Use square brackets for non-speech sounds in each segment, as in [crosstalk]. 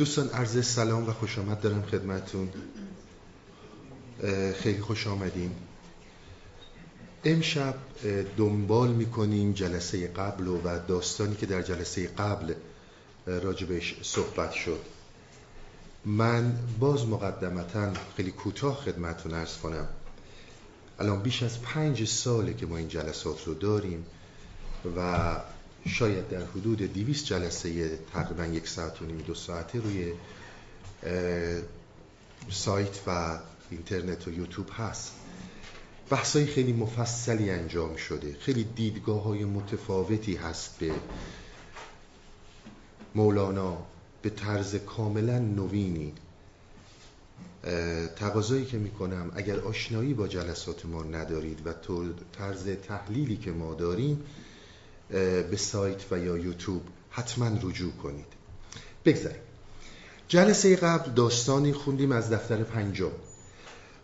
دوستان عرض سلام و خوش آمد دارم خدمتون خیلی خوش آمدین. امشب دنبال می‌کنیم جلسه قبل و داستانی که در جلسه قبل راجبش صحبت شد. من باز مقدمتا خیلی کوتاه خدمتون ارز کنم. الان بیش از پنج ساله که ما این جلسات رو داریم و شاید در حدود دیویس جلسه تقریبا یک ساعت و نیم دو ساعته روی سایت و اینترنت و یوتیوب هست. بحثای خیلی مفصلی انجام شده. خیلی دیدگاه های متفاوتی هست به مولانا. به طرز کاملا نوینی. تقاضایی که می‌کنم اگر آشنایی با جلسات ما ندارید و طرز تحلیلی که ما داریم به سایت و یا یوتیوب حتما رجوع کنید. بگذاریم. جلسه قبل داستانی خوندیم از دفتر پنجم.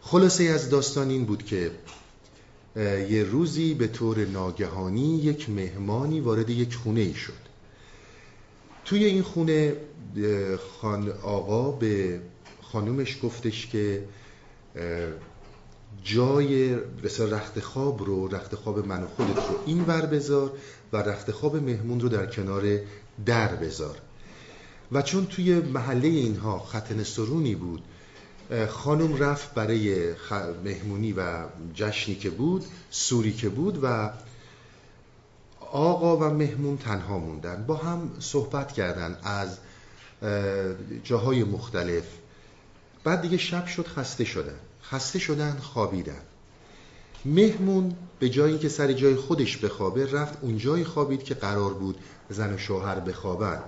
خلاصه از داستان این بود که یه روزی به طور ناگهانی یک مهمانی وارد یک خونه ای شد. توی این خونه خان آقا به خانومش گفتش که جای رخت خواب رو رخت خواب من و خودت رو این ور بذار رخت خواب مهمون رو در کنار در بذار. و چون توی محله اینها ختن سرونی بود خانم رفت برای مهمونی و جشنی که بود سوری که بود و آقا و مهمون تنها موندن. با هم صحبت کردن از جاهای مختلف. بعد دیگه شب شد خسته شدن. خسته شدن خوابیدن. مهمون به جایی که سر جای خودش بخوابه رفت اون جایی خوابید که قرار بود زن و شوهر بخوابن.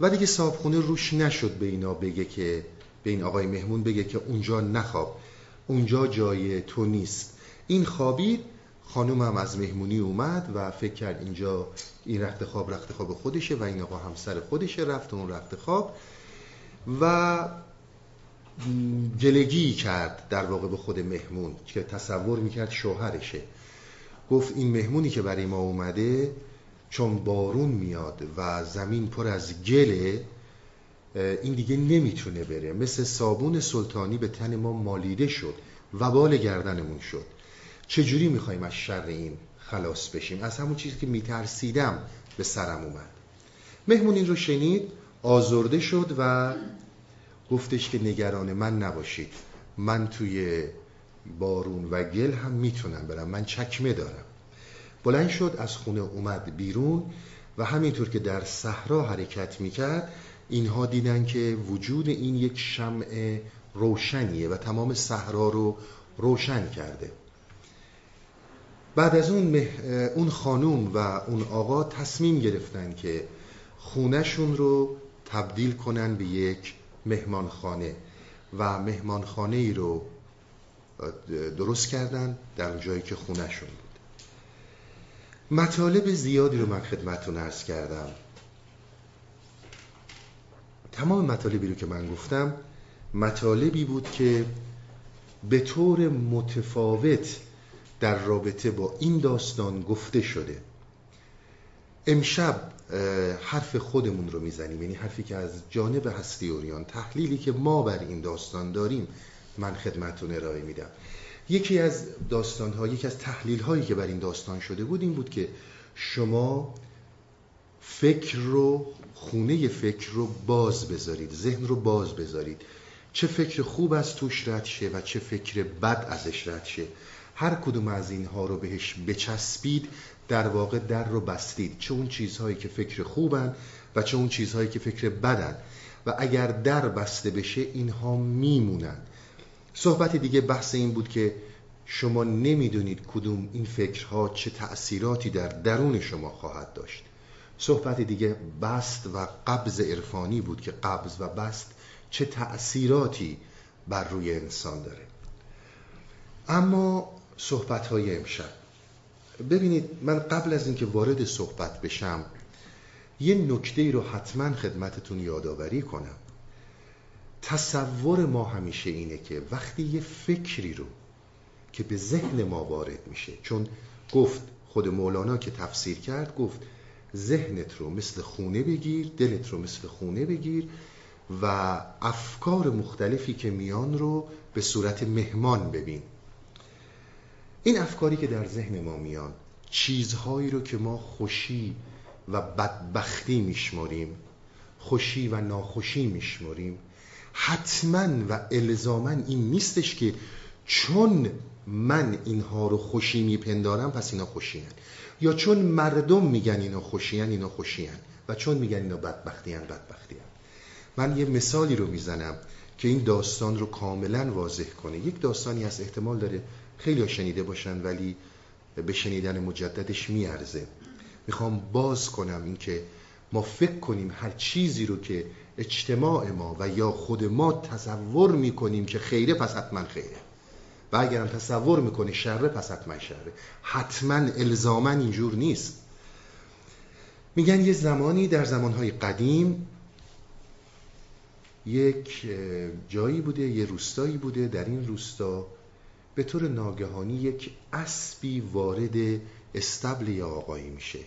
و دیگه صابخونه روش نشد به اینا بگه که به این آقای مهمون بگه که اونجا نخواب. اونجا جای تو نیست. این خوابید خانم هم از مهمونی اومد و فکر کرد اینجا این رخت خواب رخت خواب خودشه و این آقا همسر خودشه رفت اون رخت خواب. و جلگی کرد در واقع به خود مهمون که تصور می‌کرد شوهرشه. گفت این مهمونی که برای ما اومده چون بارون میاد و زمین پر از گله این دیگه نمی‌تونه بره. مثل صابون سلطانی به تن ما مالیده شد و بال گردنمون شد. چجوری می‌خوایم از شر این خلاص بشیم؟ از همون چیزی که میترسیدم به سرم اومد. مهمون این رو شنید آزرده شد و گفتش که نگران من نباشید. من توی بارون و گل هم می‌تونم برم. من چکمه دارم. بلند شد از خونه اومد بیرون و همینطور که در صحرا حرکت می‌کرد اینها دیدن که وجود این یک شمع روشنیه و تمام صحرا رو روشن کرده. بعد از اون, اون خانوم و اون آقا تصمیم گرفتن که خونهشون رو تبدیل کنن به یک مهمانخانه و مهمانخانه ای رو درست کردن در جایی که خونهشون بود. مطالب زیادی رو من خدمتتون ارز کردم. تمام مطالبی رو که من گفتم مطالبی بود که به طور متفاوت در رابطه با این داستان گفته شده. امشب حرف خودمون رو می‌زنیم. یعنی حرفی که از جانب هستی اوریان تحلیلی که ما بر این داستان داریم من خدمتون ارائه میدم. یکی از داستان ها یکی از تحلیل هایی که بر این داستان شده بود این بود که شما فکر رو خونه فکر رو باز بذارید ذهن رو باز بذارید. چه فکر خوب از توش رد شه و چه فکر بد ازش رد شه. هر کدوم از اینها رو بهش بچسبید در واقع در رو بستید. چه اون چیزهایی که فکر خوبن و چه اون چیزهایی که فکر بدن. و اگر در بسته بشه اینها میمونن. صحبت دیگه بحث این بود که شما نمی‌دونید کدوم این فکرها چه تأثیراتی در درون شما خواهد داشت. صحبت دیگه بست و قبض عرفانی بود که قبض و بست چه تأثیراتی بر روی انسان داره. اما صحبت های امشب ببینید من قبل از اینکه وارد صحبت بشم یه نکته رو حتما خدمتتون یادآوری کنم. تصور ما همیشه اینه که وقتی یه فکری رو که به ذهن ما وارد میشه چون گفت خود مولانا که تفسیر کرد گفت ذهنت رو مثل خونه بگیر دلت رو مثل خونه بگیر و افکار مختلفی که میان رو به صورت مهمان ببین. این افکاری که در ذهن ما میان چیزهایی رو که ما خوشی و بدبختی میشماریم خوشی و ناخوشی میشماریم حتما و الزاما این نیستش که چون من اینها رو خوشی میپندارم پس اینا خوشی هن. یا چون مردم میگن اینا خوشی هن اینا خوشی هن. و چون میگن اینا بدبختی هن بدبختی هن. من یه مثالی رو می‌زنم که این داستان رو کاملا واضح کنه یک داستانی از احتمال داره خیلی شنیده باشن ولی به شنیدن مجددش میارزه. می‌خوام باز کنم اینکه ما فکر کنیم هر چیزی رو که اجتماع ما و یا خود ما تصور می‌کنیم که خیره پس حتما خیره. و اگرم تصور می‌کنه شره پس حتما شره. حتما الزاما اینجور نیست. میگن یه زمانی در زمانهای قدیم یک جایی بوده یه روستایی بوده. در این روستا به طور ناگهانی یک اسبی وارد استبل یا آقایی میشه.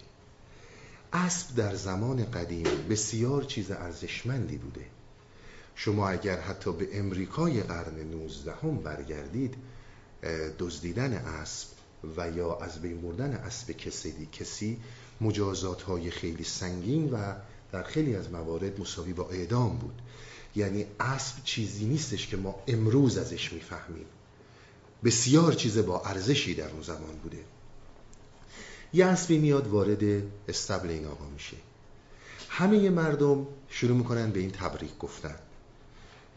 اسب در زمان قدیم بسیار چیز ارزشمندی بوده. شما اگر حتی به امریکای قرن 19 هم برگردید دزدیدن اسب و یا از بین بردن اسب کسی کسی مجازات های خیلی سنگین و در خیلی از موارد مساوی با اعدام بود. یعنی اسب چیزی نیستش که ما امروز ازش می‌فهمیم. بسیار چیز با ارزشی در اون زمان بوده. یه اسبی میاد وارد استبل این آقا میشه. همه مردم شروع می‌کنن به این تبریک گفتن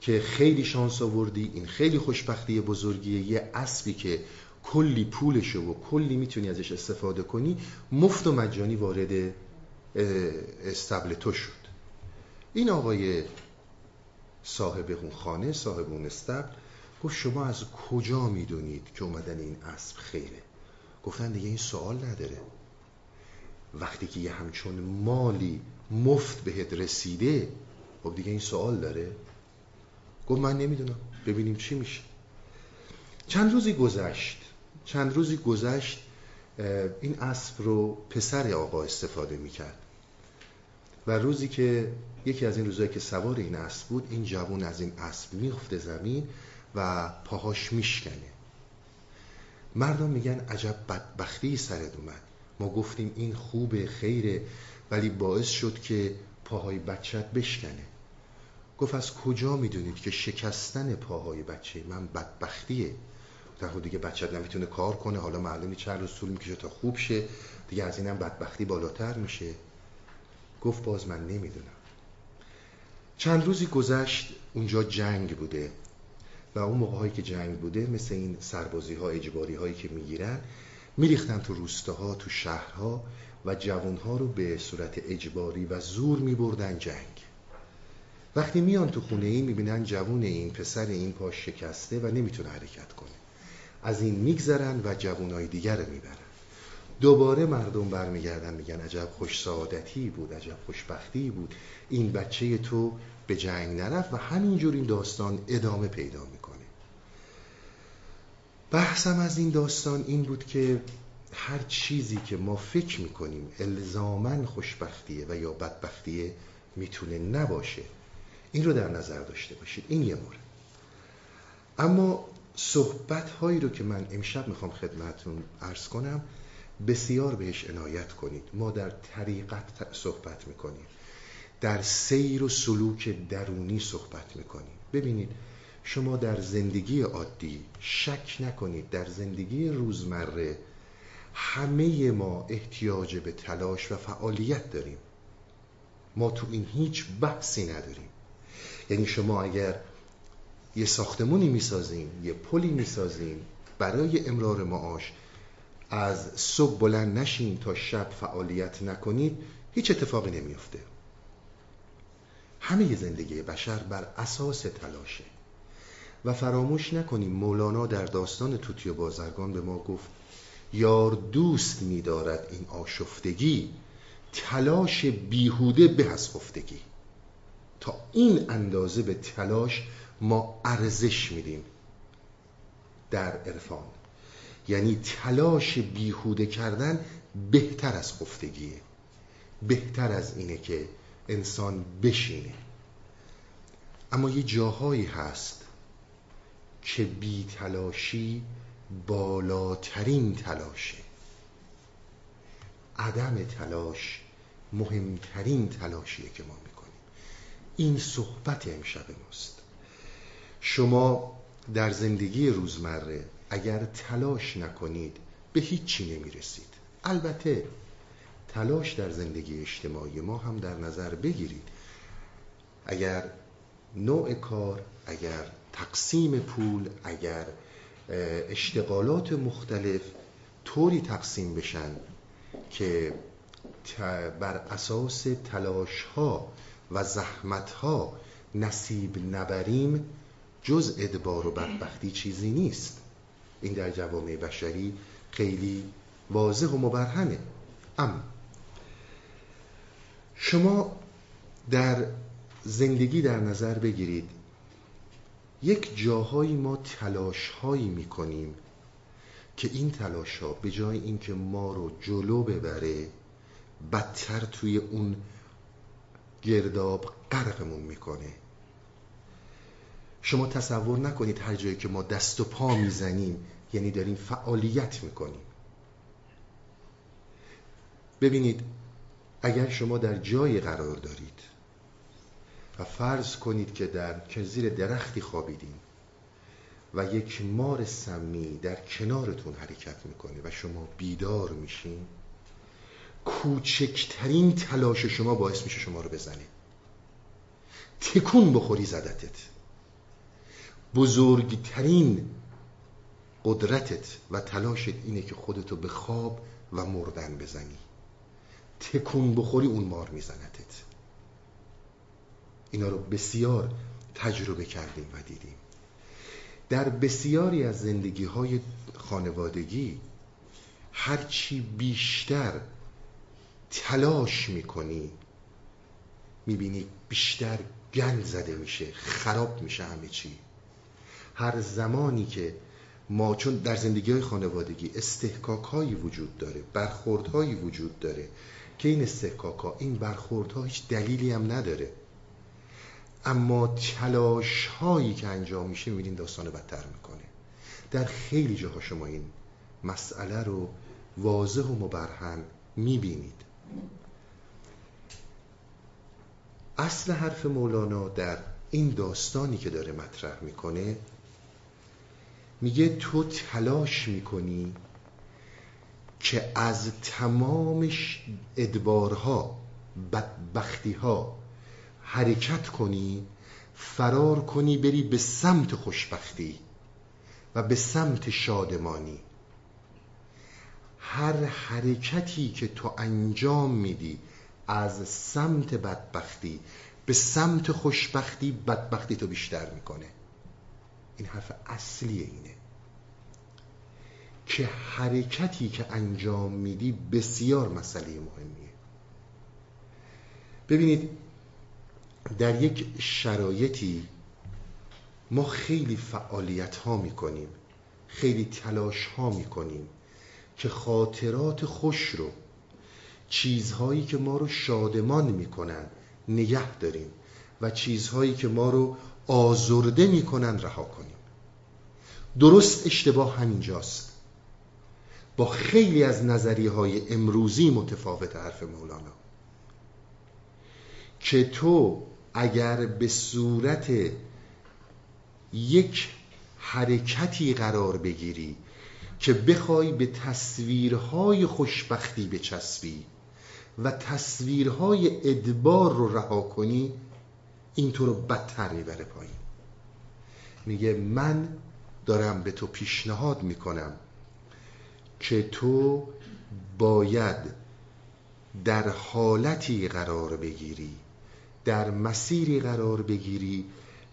که خیلی شانس آوردی این خیلی خوشبختی بزرگیه یه اسبی که کلی پولشه و کلی می‌تونی ازش استفاده کنی مفت و مجانی وارد استبل تو شد. این آقای صاحب اون خانه صاحب اون استبل گفت شما از کجا می‌دونید که اومدن این اسب خیره؟ گفتن دیگه این سوال نداره. وقتی که یه همچون مالی مفت بهت رسیده خب دیگه این سوال داره. گفت من نمی‌دونم. ببینیم چی میشه. چند روزی گذشت. چند روزی گذشت این اسب رو پسر آقا استفاده می‌کرد. و روزی که یکی از این روزایی که سوار این اسب بود این جوون از این اسب میفته زمین و پاهاش میشکنه. مردم میگن عجب بدبختی سرت اومد. ما گفتیم این خوبه خیره ولی باعث شد که پاهای بچت بشکنه. گفت از کجا می‌دونید که شکستن پاهای بچه من بدبختیه؟ در خود دیگه بچت نمی‌تونه کار کنه. حالا معلومی چند روز طول می‌کشه تا خوب شه. دیگه از اینم بدبختی بالاتر میشه. گفت باز من نمی‌دونم. چند روزی گذشت اونجا جنگ بوده. و اون موقع هایی که جنگ بوده مثل این سربازی ها اجباری هایی که می‌گیرن میریختن تو روستاها تو شهرها و جوانها رو به صورت اجباری و زور میبردن جنگ. وقتی میان تو خونه ای می‌بینن جوون این پسر این پاش شکسته و نمی‌تونه حرکت کنه. از این میگذرن و جوانای دیگر رو می‌برن. دوباره مردم برمیگردن میگن عجب خوش سعادتی بود عجب خوشبختی بود. این بچه تو به جنگ نرفت و همینجور این داستان ادامه پیدا می‌کنه. بحثم از این داستان این بود که هر چیزی که ما فکر می‌کنیم الزامن خوشبختیه و یا بدبختیه می‌تونه نباشه. این رو در نظر داشته باشید. این یه مورد. اما صحبت هایی رو که من امشب می‌خوام خدمتون عرض کنم بسیار بهش عنایت کنید. ما در طریقت صحبت می‌کنیم. در سیر و سلوک درونی صحبت می‌کنیم. ببینید شما در زندگی عادی شک نکنید در زندگی روزمره همه ما احتیاج به تلاش و فعالیت داریم. ما تو این هیچ بحثی نداریم. یعنی شما اگر یه ساختمونی می‌سازین یه پلی می‌سازین برای امرار معاش از صبح بلند نشین تا شب فعالیت نکنید هیچ اتفاقی نمیافته. همه زندگی بشر بر اساس تلاشه. و فراموش نکنیم مولانا در داستان توتی و بازرگان به ما گفت یار دوست میدارد این آشفتگی تلاش بیهوده به از خفتگی. تا این اندازه به تلاش ما ارزش میدیم. در عرفان یعنی تلاش بیهوده کردن بهتر از خفتگیه. بهتر از اینه که انسان بشینه. اما یه جاهایی هست که بی تلاشی بالاترین تلاشه. عدم تلاش مهمترین تلاشیه که ما می‌کنیم. این صحبت امشب ماست. شما در زندگی روزمره اگر تلاش نکنید به هیچی نمی‌رسید. البته تلاش در زندگی اجتماعی ما هم در نظر بگیرید. اگر نوع کار اگر تقسیم پول اگر اشتغالات مختلف طوری تقسیم بشن که بر اساس تلاش ها و زحمت ها نصیب نبریم جز ادبار و بدبختی چیزی نیست. این در جوامع بشری خیلی واضح و مبرهنه. اما شما در زندگی در نظر بگیرید یک جاهایی ما تلاش هایی می‌کنیم که این تلاش ها به جای اینکه ما رو جلو ببره بدتر توی اون گرداب غرقمون می‌کنه. شما تصور نکنید هر جایی که ما دست و پا می‌زنیم یعنی داریم فعالیت می‌کنیم. ببینید اگر شما در جای قرار دارید و فرض کنید که در زیر درختی خوابیدین و یک مار سمی در کنارتون حرکت می‌کنه و شما بیدار میشین کوچکترین تلاش شما باعث میشه شما رو بزنه. تکون بخوری زدتت. بزرگترین قدرتت و تلاشت اینه که خودتو به خواب و مردن بزنی. تکون بخوری اون مار میزنتت. اینا رو بسیار تجربه کردیم و دیدیم. در بسیاری از زندگی های خانوادگی هرچی بیشتر تلاش می‌کنی می‌بینی بیشتر گند زده میشه خراب میشه همه چی. هر زمانی که ما چون در زندگی های خانوادگی استحکاک هایی وجود داره برخورد هایی وجود داره که این استحکاک ها این برخورد ها هیچ دلیلی هم نداره. اما تلاش هایی که انجام میشه می‌بینین داستان بدتر می‌کنه. در خیلی جاها شما این مسئله رو واضح و مبرهن می‌بینید. اصل حرف مولانا در این داستانی که داره مطرح می‌کنه میگه تو تلاش می‌کنی که از تمام ادبارها بدبختیها حرکت کنی فرار کنی بری به سمت خوشبختی و به سمت شادمانی. هر حرکتی که تو انجام میدی از سمت بدبختی به سمت خوشبختی بدبختی تو بیشتر می‌کنه. این حرف اصلی اینه. که حرکتی که انجام میدی بسیار مسئله مهمیه. ببینید در یک شرایطی ما خیلی فعالیت ها می‌کنیم خیلی تلاش ها می‌کنیم که خاطرات خوش رو چیزهایی که ما رو شادمان می‌کنن نگه داریم و چیزهایی که ما رو آزرده می‌کنن رها کنیم. درست اشتباه همینجاست. با خیلی از نظریه های امروزی متفاوت حرف مولانا. که تو اگر به صورت یک حرکتی قرار بگیری که بخوای به تصویرهای خوشبختی بچسبی و تصویرهای ادبار رو رها کنی این تو رو بدتر می‌بره پایین. میگه من دارم به تو پیشنهاد می‌کنم که تو باید در حالتی قرار بگیری در مسیری قرار بگیری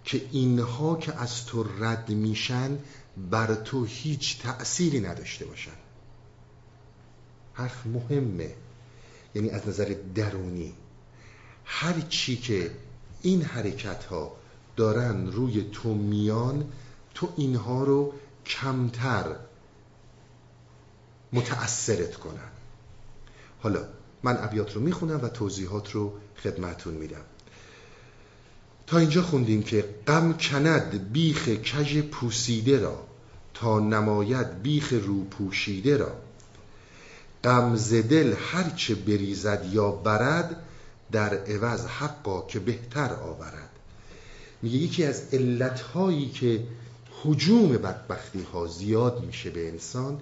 که اینها که از تو رد میشن بر تو هیچ تأثیری نداشته باشن. حرف مهمه. یعنی از نظر درونی. هر چی که این حرکت ها دارن روی تو میان تو اینها رو کمتر متأثرت کنن. حالا من ابیات رو می‌خونم و توضیحات رو خدمتون میدم. تا اینجا خوندیم که غم کند بیخ کژ پوسیده را تا نماید بیخ رو پوشیده را. غم دل هرچه بریزد یا برد در عوض حقا که بهتر آورد. میگه یکی از علتهایی که حجوم بدبختی ها زیاد میشه به انسان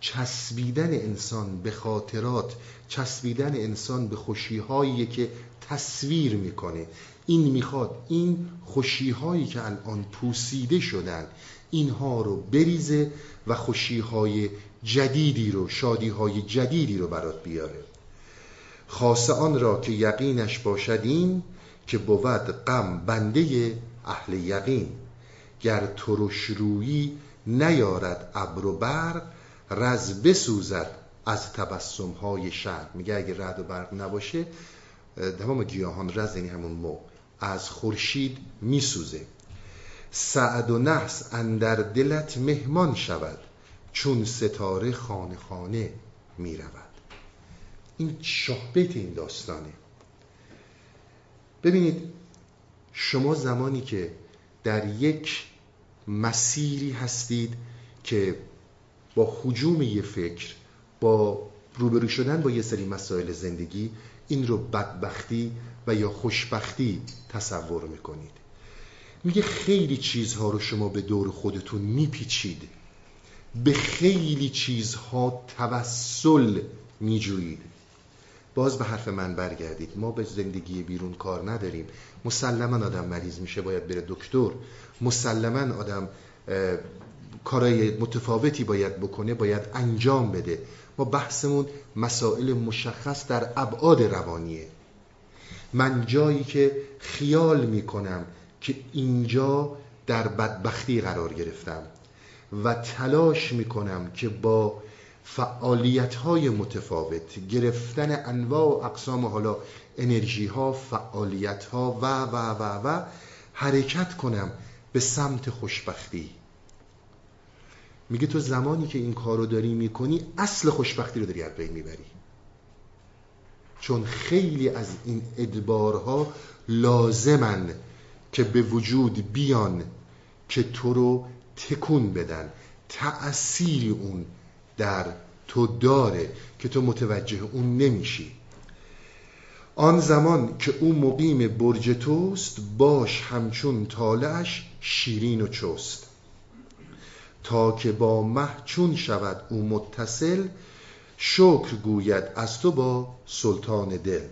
چسبیدن انسان به خاطرات چسبیدن انسان به خوشیهایی که تصویر می‌کنه. این می‌خواد این خوشیهایی که الان پوسیده شدن اینها رو بریزه و خوشیهای جدیدی رو شادیهای جدیدی رو برات بیاره. خاصه آن را که یقینش باشد این که بود غم بنده اهل یقین. گر ترش رویی نیارد ابر و برق رز بسوزد از تبسم های شهر میگه اگه رد و برق نباشه تمام گیاهان رز یعنی همون مو. از خورشید میسوزه. سعد و نحس اندر دلت مهمان شود چون ستاره خانه خانه می‌رود. این شهبت این داستانه. ببینید شما زمانی که در یک مسیری هستید که با حجوم یه فکر با روبرو شدن با یه سری مسائل زندگی این رو بدبختی و یا خوشبختی تصور می‌کنید. میگه خیلی چیزها رو شما به دور خودتون میپیچید. به خیلی چیزها توسل میجویید. باز به حرف من برگردید. ما به زندگی بیرون کار نداریم. مسلما آدم مریض میشه باید بره دکتر. مسلما آدم کارهای متفاوتی باید بکنه باید انجام بده. ما بحثمون مسائل مشخص در ابعاد روانیه. من جایی که خیال می‌کنم که اینجا در بدبختی قرار گرفتم و تلاش می‌کنم که با فعالیت های متفاوت گرفتن انواع و اقسام حالا انرژی ها فعالیت ها و و و و حرکت کنم به سمت خوشبختی. میگه تو زمانی که این کارو داری می‌کنی اصل خوشبختی رو داری از بین می‌بری. چون خیلی از این ادبارها لازمن که به وجود بیان که تو رو تکون بدن. تأثیری اون در تو داره که تو متوجه اون نمیشی. آن زمان که او مقیم برج توست باش همچون طالعش شیرین و چست. تا که با مه چون شود او متصل شکر گوید از تو با سلطان دل.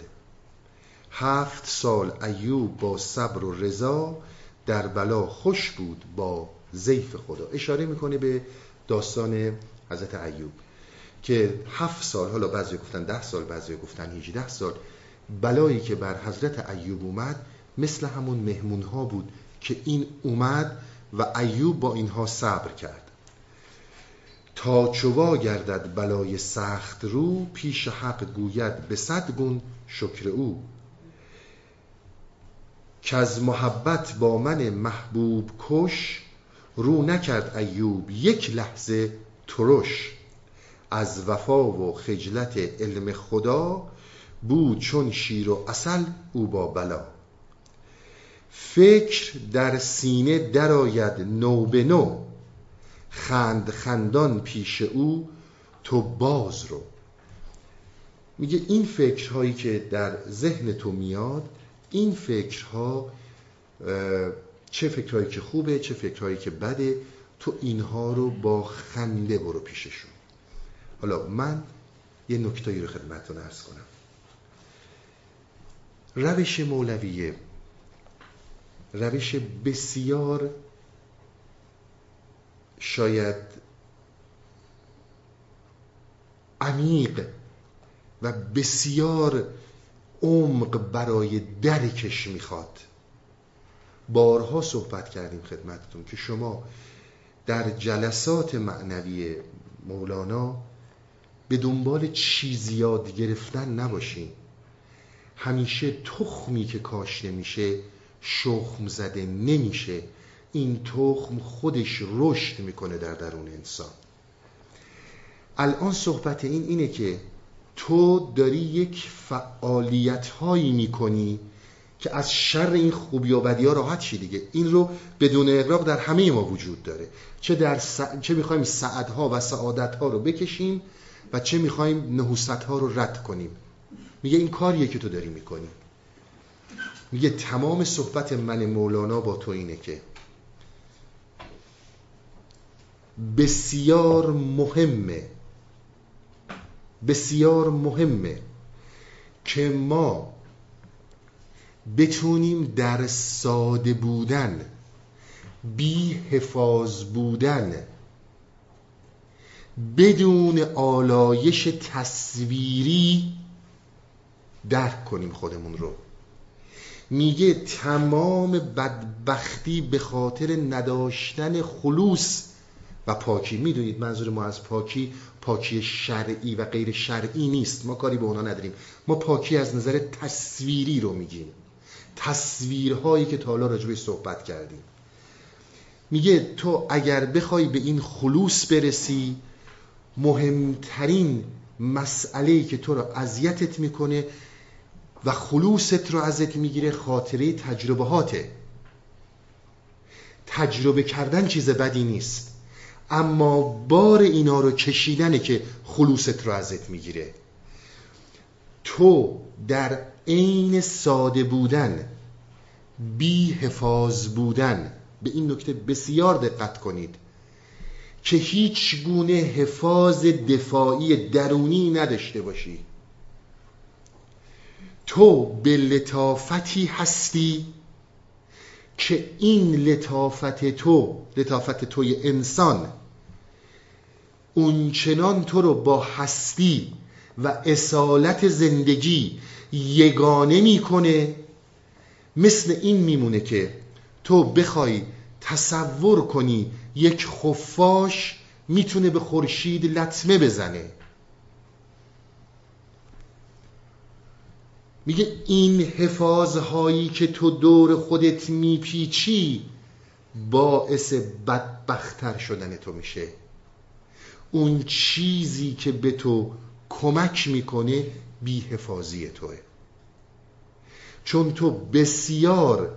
هفت سال ایوب با صبر و رضا در بلا خوش بود با زیف خدا. اشاره می‌کنه به داستان حضرت ایوب که هفت سال حالا بعضی گفتن ده سال بعضی گفتن هیچده سال بلایی که بر حضرت ایوب اومد مثل همون مهمون ها بود که این اومد و ایوب با اینها صبر کرد. تا چوا گردد بلای سخت رو پیش حق گوید به صد گون شکر او. که از محبت با من محبوب کش رو نکرد ایوب یک لحظه ترش. از وفا و خجلت علم خدا بود چون شیر و اصل او با بلا. فکر در سینه درآید نو به نو. خند خندان پیش او تو باز رو. میگه این فکرهایی که در ذهن تو میاد این فکرها چه فکرهایی که خوبه چه فکرهایی که بده تو اینها رو با خنده برو پیششون حالا من یه نکتایی رو خدمتتون ارز کنم. روش مولویه روش بسیار شاید عمیق و بسیار عمق برای درکش می‌خواد. بارها صحبت کردیم خدمتتون که شما در جلسات معنوی مولانا به دنبال چیز یاد گرفتن نباشین. همیشه تخمی که کاشته میشه شخم زده نمیشه. این تخم خودش رشد می‌کنه در درون انسان. الان صحبت این اینه که تو داری یک فعالیت هایی می‌کنی که از شر این خوبی و بدی ها راحت شی دیگه. این رو بدون اقراق در همه ما وجود داره. چه در س... چه می‌خوایم سعدها و سعادتها رو بکشیم و چه می‌خوایم نحوستها رو رد کنیم. میگه این کاریه که تو داری می‌کنی. میگه تمام صحبت من مولانا با تو اینه که بسیار مهمه. بسیار مهمه که ما بتونیم در ساده بودن بی حفاظ بودن بدون آلایش تصویری درک کنیم خودمون رو. میگه تمام بدبختی به خاطر نداشتن خلوص و پاکی. می‌دونید منظور ما از پاکی؟ پاکی شرعی و غیر شرعی نیست. ما کاری به اونا نداریم. ما پاکی از نظر تصویری رو میگیم تصویرهایی که تا حالا صحبت کردیم. میگه تو اگر بخوای به این خلوص برسی مهمترین مسئله که تو رو اذیتت می‌کنه و خلوصت رو ازت می‌گیره خاطره تجربهاته. تجربه کردن چیز بدی نیست. اما بار اینا رو کشیدنه که خلوصت رو ازت می‌گیره. تو در عین ساده بودن بی حفاظ بودن به این نکته بسیار دقت کنید که هیچ گونه حفاظ دفاعی درونی نداشته باشی. تو به لطافتی هستی که این لطافت تو لطافت توی انسان اونچنان تو رو با هستی و اصالت زندگی یگانه می‌کنه مثل این میمونه که تو بخوای تصور کنی یک خفاش می‌تونه به خورشید لطمه بزنه. میگه این حفاظهایی که تو دور خودت میپیچی باعث بدبختتر شدن تو میشه. اون چیزی که به تو کمک می‌کنه بیحفاظی توه. چون تو بسیار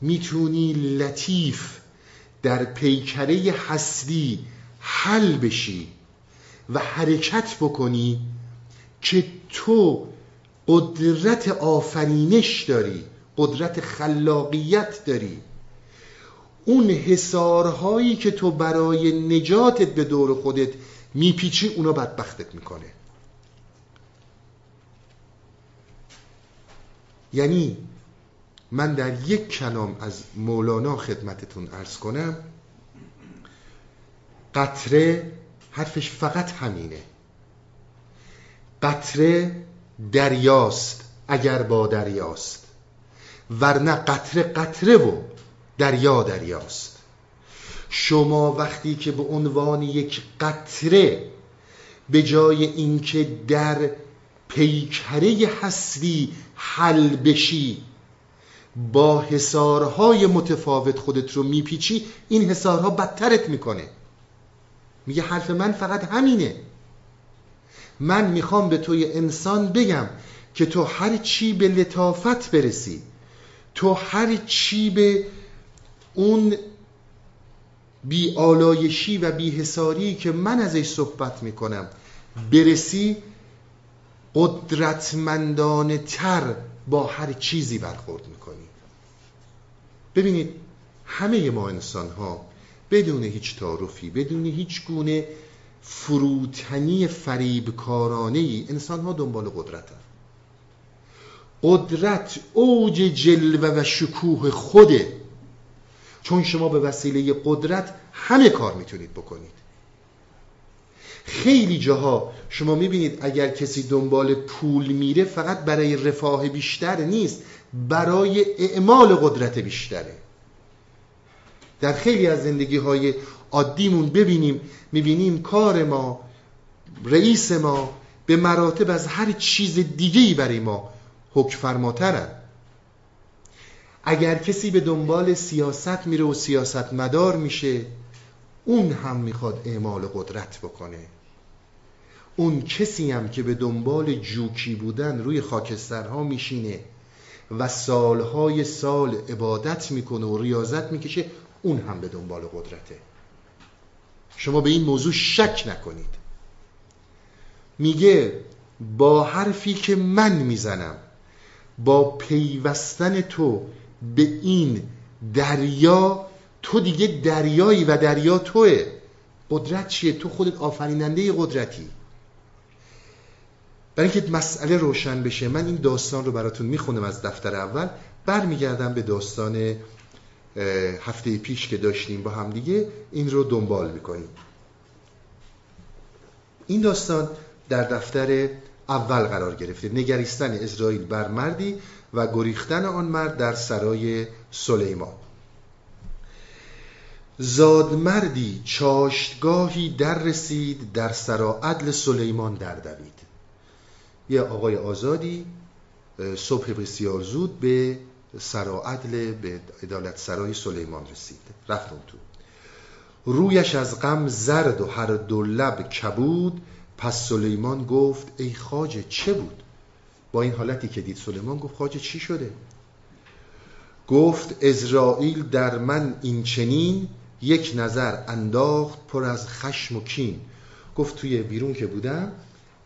می‌تونی لطیف در پیکره هستی حل بشی و حرکت بکنی که تو قدرت آفرینش داری قدرت خلاقیت داری. اون حسارهایی که تو برای نجاتت به دور خودت میپیچی اونا بدبختت می‌کنه. یعنی من در یک کلام از مولانا خدمتتون ارز کنم قطره حرفش فقط همینه. قطره دریاست اگر با دریاست ورنه قطره قطره و دریا دریاست. شما وقتی که به عنوان یک قطره به جای اینکه در پیکره هستی حل بشی با حسارهای متفاوت خودت رو میپیچی این حسارها بدترت می‌کنه. میگه حرف من فقط همینه. من می‌خوام به توی انسان بگم که تو هر چی به لطافت برسی تو هر چی به اون بی آلایشی و بی حساری که من ازش صحبت می‌کنم برسی قدرتمندانه تر با هر چیزی برخورد می‌کنی. ببینید همه ما انسان ها بدون هیچ تعارفی بدون هیچ گونه فروتنی فریبکارانه ای انسان ها دنبال قدرت هم. قدرت اوج جلوه و شکوه خوده. چون شما به وسیله قدرت همه کار می‌تونید بکنید. خیلی جاها شما می‌بینید اگر کسی دنبال پول میره فقط برای رفاه بیشتر نیست برای اعمال قدرت بیشتره. در خیلی از زندگی های عادیمون ببینیم می‌بینیم کار ما رئیس ما به مراتب از هر چیز دیگهی برای ما حکم فرماترن اگر کسی به دنبال سیاست میره و سیاست مدار میشه اون هم می‌خواد اعمال قدرت بکنه. اون کسی هم که به دنبال جوکی بودن روی خاکسترها میشینه و سالهای سال عبادت می‌کنه و ریاضت می‌کشه اون هم به دنبال قدرته. شما به این موضوع شک نکنید. میگه با حرفی که من می‌زنم با پیوستن تو به این دریا تو دیگه دریایی و دریا توه. قدرت چیه؟ تو خودت آفریننده قدرتی. برای اینکه مسئله روشن بشه من این داستان رو براتون می‌خونم از دفتر اول. برمیگردم به داستان هفته پیش که داشتیم با هم دیگه این رو دنبال می‌کنیم. این داستان در دفتر اول قرار گرفته. نگریستن اسرائیل بر مردی و گریختن آن مرد در سرای سلیمان. زادمردی چاشتگاهی در رسید در سرا عدل سلیمان در دوید. یه آقای آزادی صبح بسیار زود به عدل به عدالت سرای سلیمان رسید. رفت اون تو. رویش از غم زرد و هر دو لب کبود. پس سلیمان گفت ای خاجه چه بود؟ با این حالتی که دید سلیمان گفت خاجه چی شده؟ گفت ازرائیل در من این چنین یک نظر انداخت پر از خشم و کین. گفت توی بیرون که بودم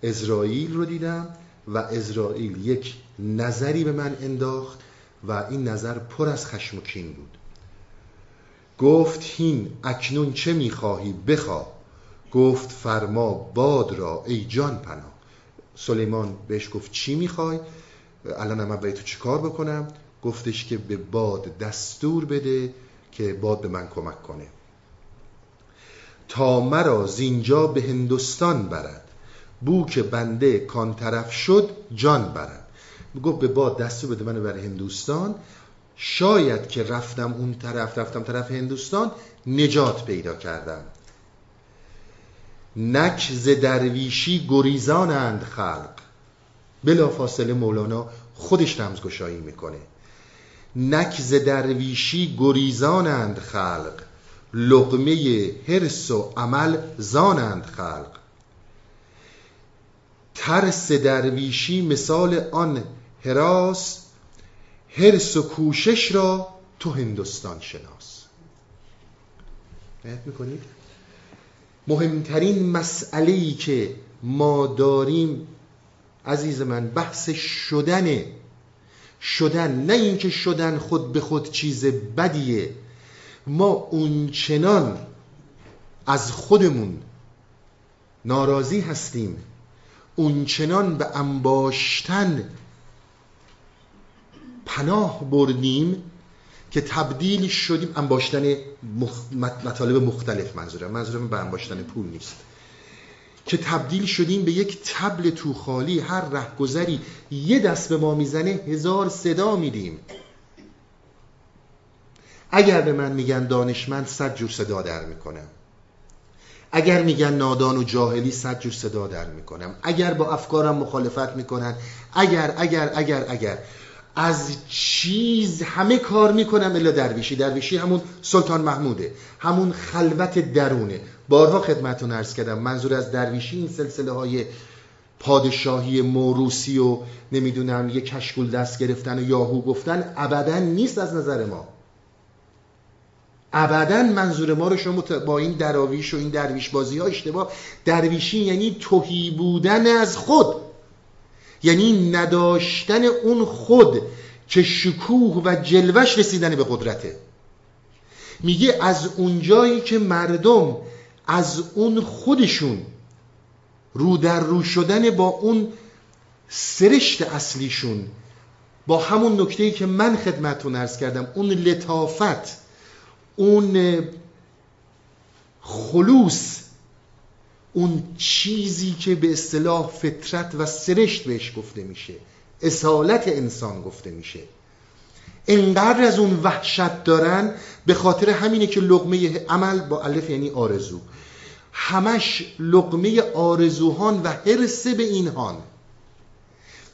ازرائیل رو دیدم و ازرائیل یک نظری به من انداخت و این نظر پر از خشم و کین بود. گفت هین اکنون چه می‌خواهی؟ بخوا گفت فرما باد را ای جان پناه. سلیمان بهش گفت چی می‌خوای؟ الان من باید تو چیکار بکنم؟ گفتش که به باد دستور بده که باد به من کمک کنه. تا مرا زینجا به هندوستان برد. بو که بنده کان طرف شد جان برد. گفت به باد دستور بده منو بر هندوستان. شاید که رفتم اون طرف رفتم طرف هندوستان نجات پیدا کردم. نک ز درویشی گریزانند خلق. بلا فاصله مولانا خودش رمزگشایی می‌کنه. نک ز درویشی گریزانند خلق. لقمه حرس و عمل زانند خلق. ترس درویشی مثال آن حراس حرس و کوشش را تو هندوستان شناس. می‌کنید مهمترین مسئله ای که ما داریم عزیز من بحث شدنه شدن نه اینکه شدن خود به خود چیز بدیه. ما اونچنان از خودمون ناراضی هستیم. اونچنان به انباشتن پناه بردیم که تبدیل شدیم انباشتن مطالب مختلف منظورم. منظورم به انباشتن پول نیست. که تبدیل شدیم به یک تبل تو خالی. هر رهگذری یه دست به ما می‌زنه هزار صدا میدیم. اگر به من میگن دانشمند صد جور صدا در می‌کنم. اگر میگن نادان و جاهلی صد جور صدا در می‌کنم. اگر با افکارم مخالفت می‌کنن اگر اگر اگر اگر. از چیز همه کار می‌کنم الا درویشی. درویشی همون سلطان محموده همون خلوت درونه. بارها خدمتون ارز کردم منظور از درویشی این سلسله های پادشاهی موروسی و نمی‌دونم یه کشکول دست گرفتن و یاهو گفتن ابدا نیست از نظر ما. ابدا منظور ما رو شما با این دراویش و این درویش بازی ها اشتباه. درویشی یعنی توهی بودن از خود. یعنی نداشتن اون خود که شکوه و جلوش رسیدن به قدرته. میگه از اونجایی که مردم از اون خودشون رو در رو شدن با اون سرشت اصلیشون با همون نکته که من خدمتون ارز کردم اون لطافت اون خلوص اون چیزی که به اصطلاح فطرت و سرشت بهش گفته میشه. اصالت انسان گفته میشه. انقدر از اون وحشت دارن به خاطر همینه که لقمه عمل با الف یعنی آرزو. همش لقمه آرزوهان و حرس به اینهان.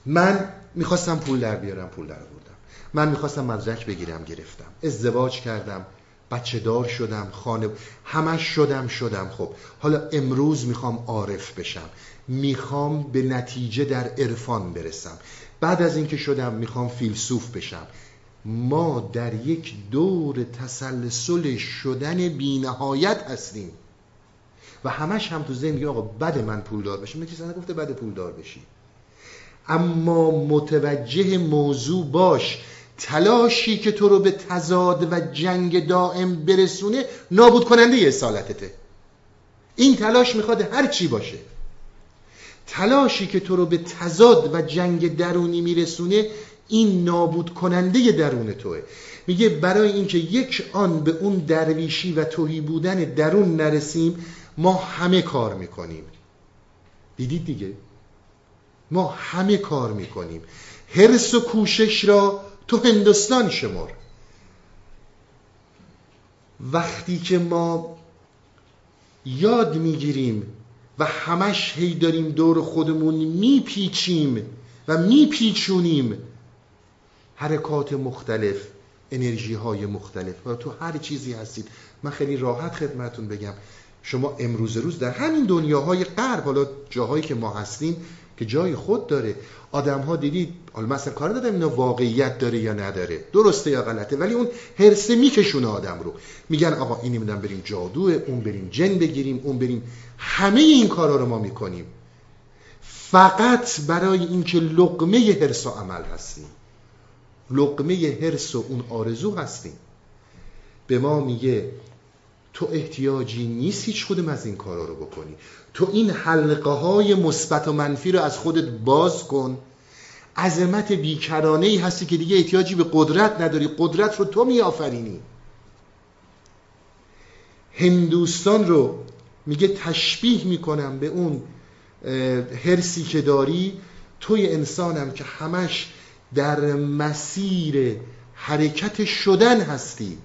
من می‌خواستم پول در بیارم پول در بردم من می‌خواستم مدرک بگیرم گرفتم. ازدواج کردم. بچه دار شدم خانه همش شدم شدم. خب حالا امروز می‌خوام عارف بشم. می‌خوام به نتیجه در عرفان برسم. بعد از اینکه شدم می‌خوام فیلسوف بشم. ما در یک دور تسلسل شدن بینهایت هستیم. و همش هم تو ذهن آقا بد من پولدار بشم. من کسی نگفته بد پولدار بشی. اما متوجه موضوع باش. تلاشی که تو رو به تضاد و جنگ دائم برسونه نابود کننده اصالتته. این تلاش می‌خواد هر چی باشه. تلاشی که تو رو به تضاد و جنگ درونی میرسونه این نابود کننده درون توه. میگه برای اینکه یک آن به اون درویشی و توهی بودن درون نرسیم ما همه کار می‌کنیم. دیدید دیگه؟ ما همه کار می‌کنیم. حرس و کوشش را تو هندوستان شمار. وقتی که ما یاد می‌گیریم و همش هی داریم دور خودمون میپیچیم و میپیچونیم حرکات مختلف انرژی های مختلف. و تو هر چیزی هستید. من خیلی راحت خدمتون بگم. شما امروز روز در همین دنیاهای غرب حالا جاهایی که ما هستیم که جای خود داره. آدم ها دیدید حالا مثلا کار دادم اینا واقعیت داره یا نداره. درسته یا غلطه ولی اون هرسه میکشونه آدم رو. میگن آقا اینی میدن بریم جادو اون بریم جن بگیریم اون بریم. همه این کارا رو ما می‌کنیم. فقط برای اینکه لقمه هرس و عمل هستیم. لقمه هرس و اون آرزو هستیم. به ما میگه تو احتیاجی نیست هیچ خودم از این کارا رو بکنی. تو این حلقه های مثبت و منفی رو از خودت باز کن. عظمت بیکرانه ای هستی که دیگه احتیاجی به قدرت نداری. قدرت رو تو میآفرینی. هندوستان رو میگه تشبیه می‌کنم به اون هرسی که داری. توی انسانم که همش در مسیر حرکت شدن هستی.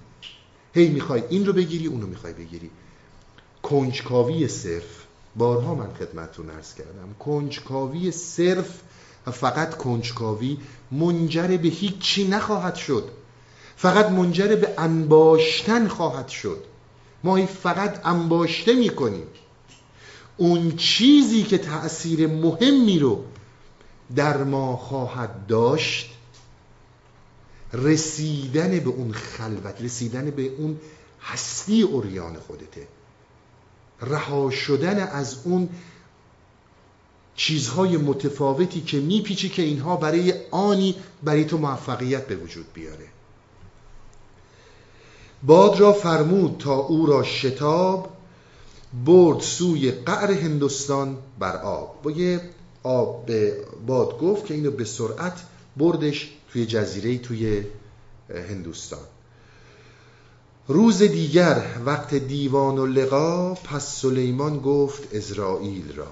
هی می‌خوای این رو بگیری اون رو می‌خوای بگیری. کنجکاوی صرف بارها من خدمتتون ارز کردم. کنجکاوی صرف و فقط کنجکاوی منجر به هیچی نخواهد شد. فقط منجر به انباشتن خواهد شد. ما فقط انباشته می‌کنیم. اون چیزی که تأثیر مهمی رو در ما خواهد داشت رسیدن به اون خلوت رسیدن به اون هستی اوریان خودته. رها شدن از اون چیزهای متفاوتی که میپیچی که اینها برای آنی برای تو موفقیت به وجود بیاره. باد را فرمود تا او را شتاب برد سوی قعر هندوستان بر آب. با یه آب به باد گفت که اینو به سرعت بردش توی جزیره توی هندوستان. روز دیگر وقت دیوان و لقا پس سلیمان گفت ازرائیل را.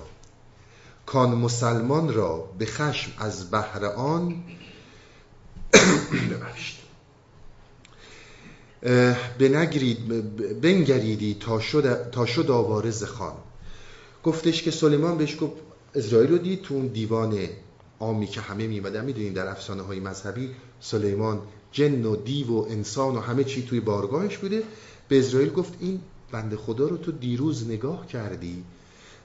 کان مسلمان را به خشم از بهر آن [coughs] بنگرید بنگریدی تا شد, تا شد آوارز خان. گفتش که سلیمان بهش گفت اسرائیل رو دید تو اون دیوان عامی که همه میمدن می‌دونیم در افسانه های مذهبی سلیمان جن و دیو و انسان و همه چی توی بارگاهش بوده. به اسرائیل گفت این بند خدا رو تو دیروز نگاه کردی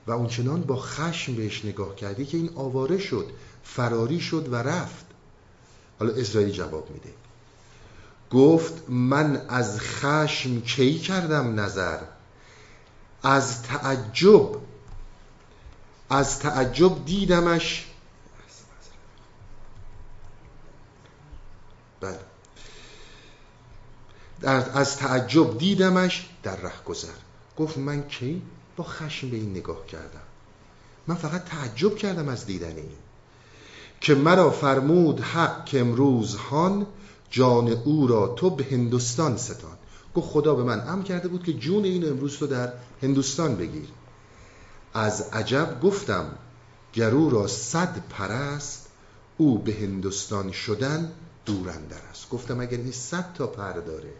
و اونچنان با خشم بهش نگاه کردی که این آواره شد فراری شد و رفت. حالا اسرائیل جواب میده. گفت من از خشم کی کردم نظر؟ از تعجب. از تعجب دیدمش بله. از تعجب دیدمش در ره گذر گفت من کی؟ با خشم به این نگاه کردم. من فقط تعجب کردم از دیدن این. که مرا فرمود حق که امروز هان جان او را تو به هندوستان ستان. گفت خدا به من ام کرده بود که جون این امروز تو در هندوستان بگیر. از عجب گفتم گرو را صد پرست او به هندوستان شدن دورندر است. گفتم اگر این صد تا پر داره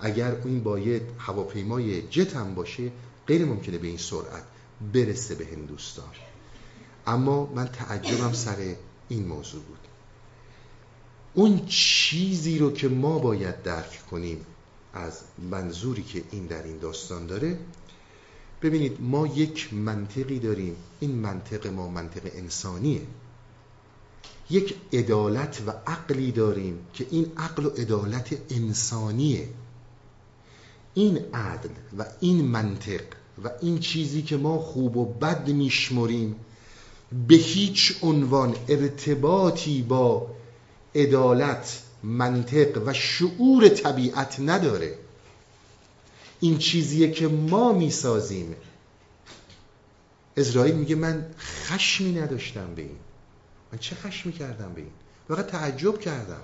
اگر این باید هواپیمای جت هم باشه غیر ممکنه به این سرعت برسه به هندوستان. اما من تعجبم سر این موضوع بود. اون چیزی رو که ما باید درک کنیم از منظوری که این در این داستان داره ببینید ما یک منطقی داریم. این منطق ما منطق انسانیه. یک عدالت و عقلی داریم که این عقل و عدالت انسانیه. این عدل و این منطق و این چیزی که ما خوب و بد میشمریم به هیچ عنوان ارتباطی با عدالت منطق و شعور طبیعت نداره. این چیزیه که ما می‌سازیم. اسرائیل میگه من خشمی نداشتم به این. من چه خشمی کردم به این؟ فقط تعجب کردم.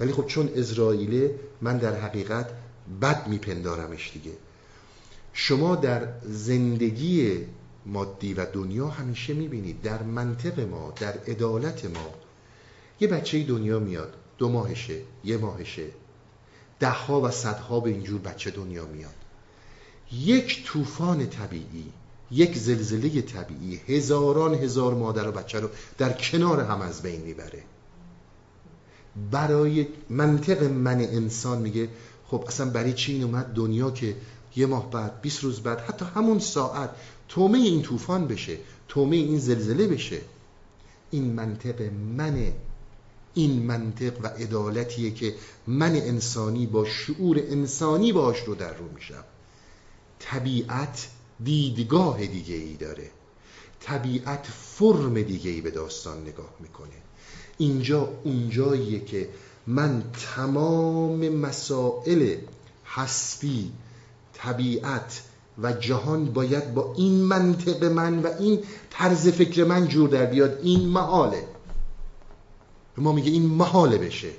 ولی خب چون اسرائیله من در حقیقت بد میپندارمش دیگه. شما در زندگی مادی و دنیا همیشه می‌بینید در منطق ما در عدالت ما یه بچه دنیا میاد دو ماهشه یه ماهشه. ده ها و صدها به اینجور بچه دنیا میاد. یک طوفان طبیعی یک زلزله طبیعی هزاران هزار مادر و بچه رو در کنار هم از بین می‌بره. برای منطق من انسان میگه خب اصلا برای چی این اومد دنیا که یه ماه بعد 20 روز بعد حتی همون ساعت تومه این طوفان بشه تومه این زلزله بشه. این منطق منه این منطق و عدالتیه که من انسانی با شعور انسانی باش رو در رو میشم. طبیعت دیدگاه دیگه ای داره. طبیعت فرم دیگه ای به داستان نگاه می‌کنه. اینجا اونجاییه که من تمام مسائل هستی طبیعت و جهان باید با این منطق من و این طرز فکر من جور در بیاد. این محاله. ما میگه این محاله بشه.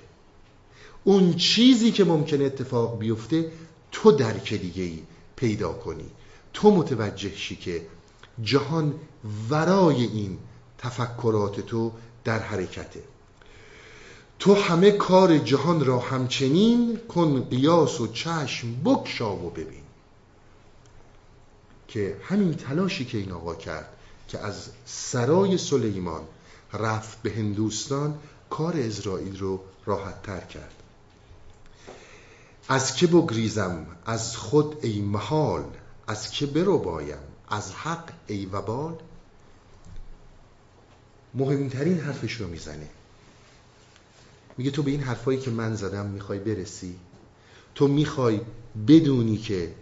اون چیزی که ممکنه اتفاق بیفته تو درک دیگه ای پیدا کنی. تو متوجه شی که جهان ورای این تفکرات تو در حرکته. تو همه کار جهان را همچنین کن قیاس و چشم بکشا و ببین. که همین تلاشی که این آقا کرد که از سرای سلیمان رفت به هندوستان کار اسرائیل رو راحت تر کرد. از که بگریزم؟ از خود ای محال. از که برو بایم؟ از حق ای وبال؟ مهمترین حرفش رو می‌زنه. میگه تو به این حرفایی که من زدم می‌خوای برسی؟ تو می‌خوای بدونی که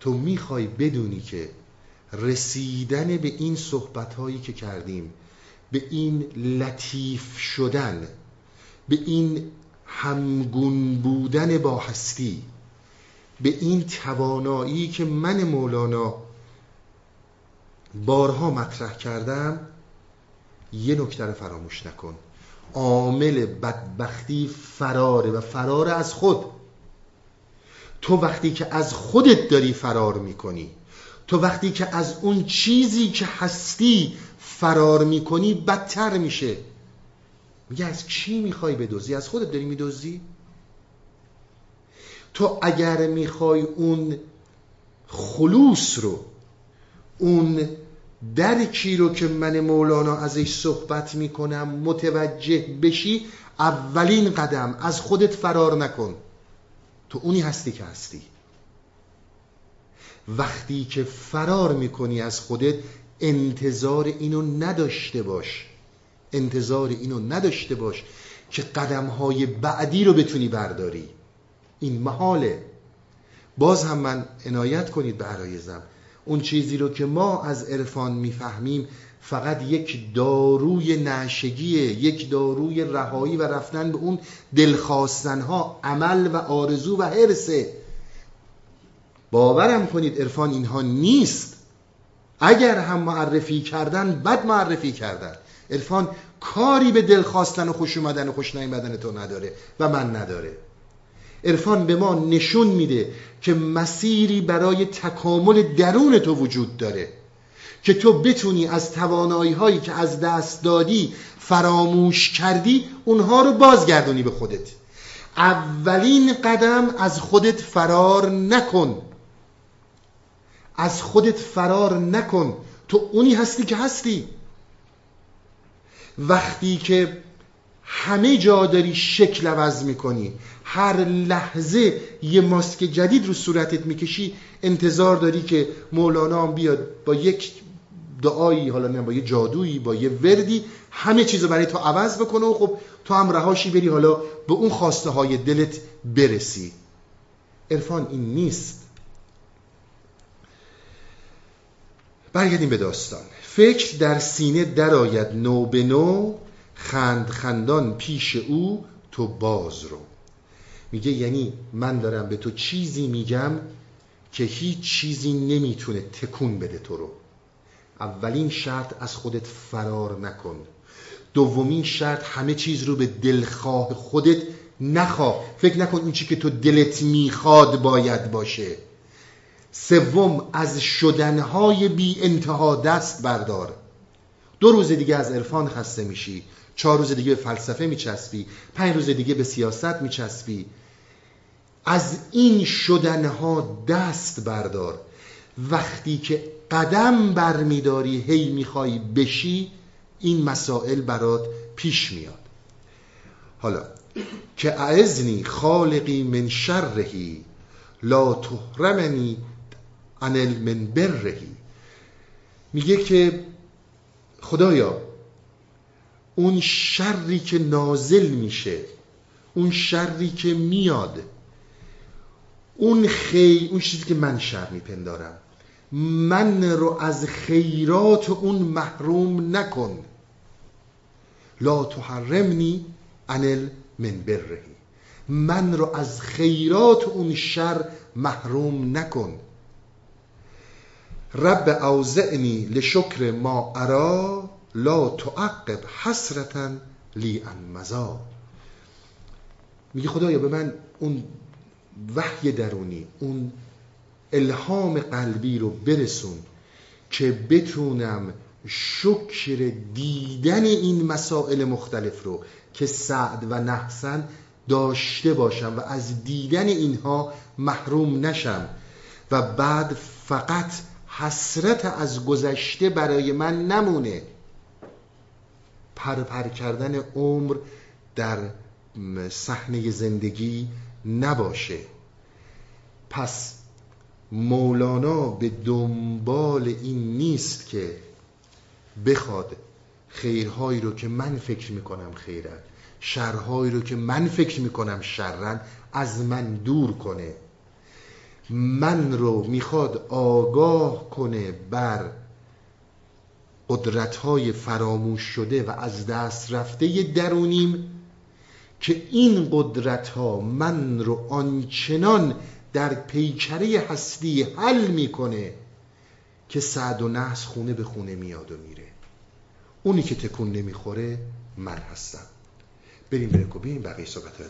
تو می‌خوای بدونی که رسیدن به این صحبت هایی که کردیم به این لطیف شدن به این همگون بودن با هستی به این توانایی که من مولانا بارها مطرح کردم یه نکته رو فراموش نکن. عامل بدبختی فراره و فرار از خود. تو وقتی که از خودت داری فرار می‌کنی تو وقتی که از اون چیزی که هستی فرار می‌کنی بدتر میشه. میگه از چی می‌خوای بدوزی؟ از خودت داری میدوزی؟ تو اگر می‌خوای اون خلوص رو اون درکی رو که من مولانا ازش صحبت می‌کنم متوجه بشی اولین قدم از خودت فرار نکن. تو اونی هستی که هستی. وقتی که فرار می‌کنی از خودت انتظار اینو نداشته باش. انتظار اینو نداشته باش که قدم های بعدی رو بتونی برداری. این محاله. باز هم من عنایت کنید به عرایزم. اون چیزی رو که ما از عرفان می‌فهمیم فقط یک داروی نشگیه یک داروی رهایی و رفتن به اون دلخواستنها عمل و آرزو و حرسه باورم کنید عرفان اینها نیست. اگر هم معرفی کردن بد معرفی کردن. عرفان کاری به دل خواستن و خوش اومدن و خوش نیومدن تو نداره و من نداره. عرفان به ما نشون میده که مسیری برای تکامل درون تو وجود داره که تو بتونی از توانایی هایی که از دست دادی فراموش کردی اونها رو بازگردونی به خودت. اولین قدم از خودت فرار نکن. از خودت فرار نکن. تو اونی هستی که هستی. وقتی که همه جا داری شکل عوض می‌کنی. هر لحظه یه ماسک جدید رو صورتت می‌کشی انتظار داری که مولانا هم بیاد با یک دعایی حالا نه با یه جادویی با یه وردی همه چیز برای تو عوض بکنه و خب تو هم رهاشی بری حالا به اون خواسته های دلت برسی. عرفان این نیست. برگردیم به داستان. فکر در سینه درآید نو به نو. خند خندان پیش او تو باز رو. میگه یعنی من دارم به تو چیزی میگم که هیچ چیزی نمی‌تونه تکون بده تو رو. اولین شرط از خودت فرار نکن. دومین شرط همه چیز رو به دلخواه خودت نخواه. فکر نکن اون چی که تو دلت می‌خواد باید باشه. سوم از شدنهای بی انتها دست بردار. دو روز دیگه از عرفان خسته میشی. چهار روز دیگه به فلسفه میچسبی پنج روز دیگه به سیاست میچسبی. از این شدنها دست بردار. وقتی که قدم برمیداری هی می‌خوای بشی این مسائل برات پیش میاد. حالا که اعزنی خالقی من شرهی لا تحرمنی عن من برهی میگه که خدایا اون شری که نازل میشه اون شری که میاد اون خی اون چیزی که من شر میپندارم. من رو از خیرات اون محروم نکن. لا تحرمنی عن من برهی من رو از خیرات اون شر محروم نکن. رب اوزعنی لشکر ما ارا. لا تعقب حسرتا لی ان مزا میگه خدایا به من اون وحی درونی اون الهام قلبی رو برسون که بتونم شکر دیدن این مسائل مختلف رو که سعد و نحسن داشته باشم و از دیدن اینها محروم نشم و بعد فقط حسرت از گذشته برای من نمونه. پرپر کردن عمر در صحنه زندگی نباشه. پس مولانا به دنبال این نیست که بخواد خیرهایی رو که من فکر می‌کنم خیرن شرهایی رو که من فکر می‌کنم شرن از من دور کنه. من رو می‌خواد آگاه کنه بر قدرتهای فراموش شده و از دست رفته درونیم که این قدرت ها من رو آنچنان در پیکره هستی حل می‌کنه که سعد و نحس خونه به خونه میاد و میره. اونی که تکون نمی‌خوره من هستم بریم بریم بریم بقیه صحبت رو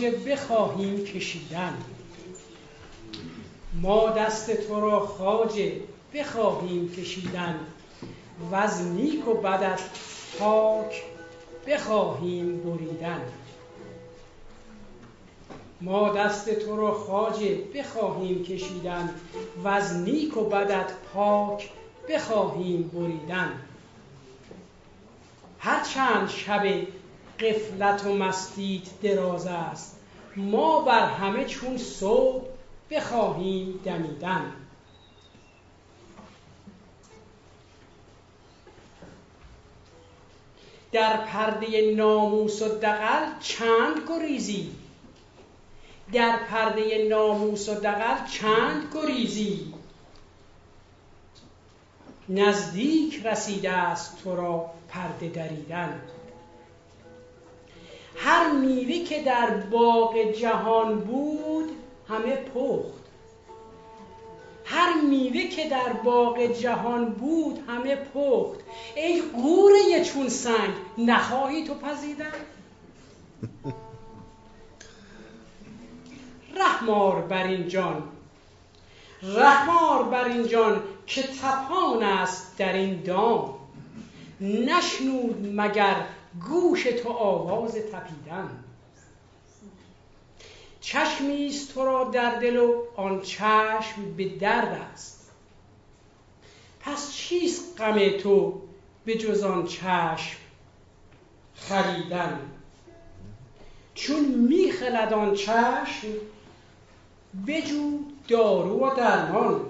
خواجه بخواهیم کشیدن. ما دست تو را خواجه بخواهیم کشیدن. و از نیک و بدت پاک بخواهیم بریدن. ما دست تو را خواجه بخواهیم کشیدن. و از نیک و بدت پاک بخواهیم بریدن. هر چند شب قفلت و مستیت دراز است. ما بر همه چون صبح بخواهیم دمیدن. در پرده ناموس و دقل چند گریزی؟ در پرده ناموس و دقل چند گریزی؟ نزدیک رسیده است تو را پرده دریدن. هر میوه که در باغ جهان بود همه پخت. هر میوه که در باغ جهان بود همه پخت. ای قوره چون سنگ نخواهی تو پزیدن؟ [laughs] رحمار بر این جان. رحمار بر این جان که تپان است در این دام. نشنود مگر گوش تو آواز تپیدن. چشمی است تو را در دل و آن چشم به درد است. پس چیست غم تو به جز آن چشم خریدن؟ چون میخلد آن چشم بجو دارو و درمان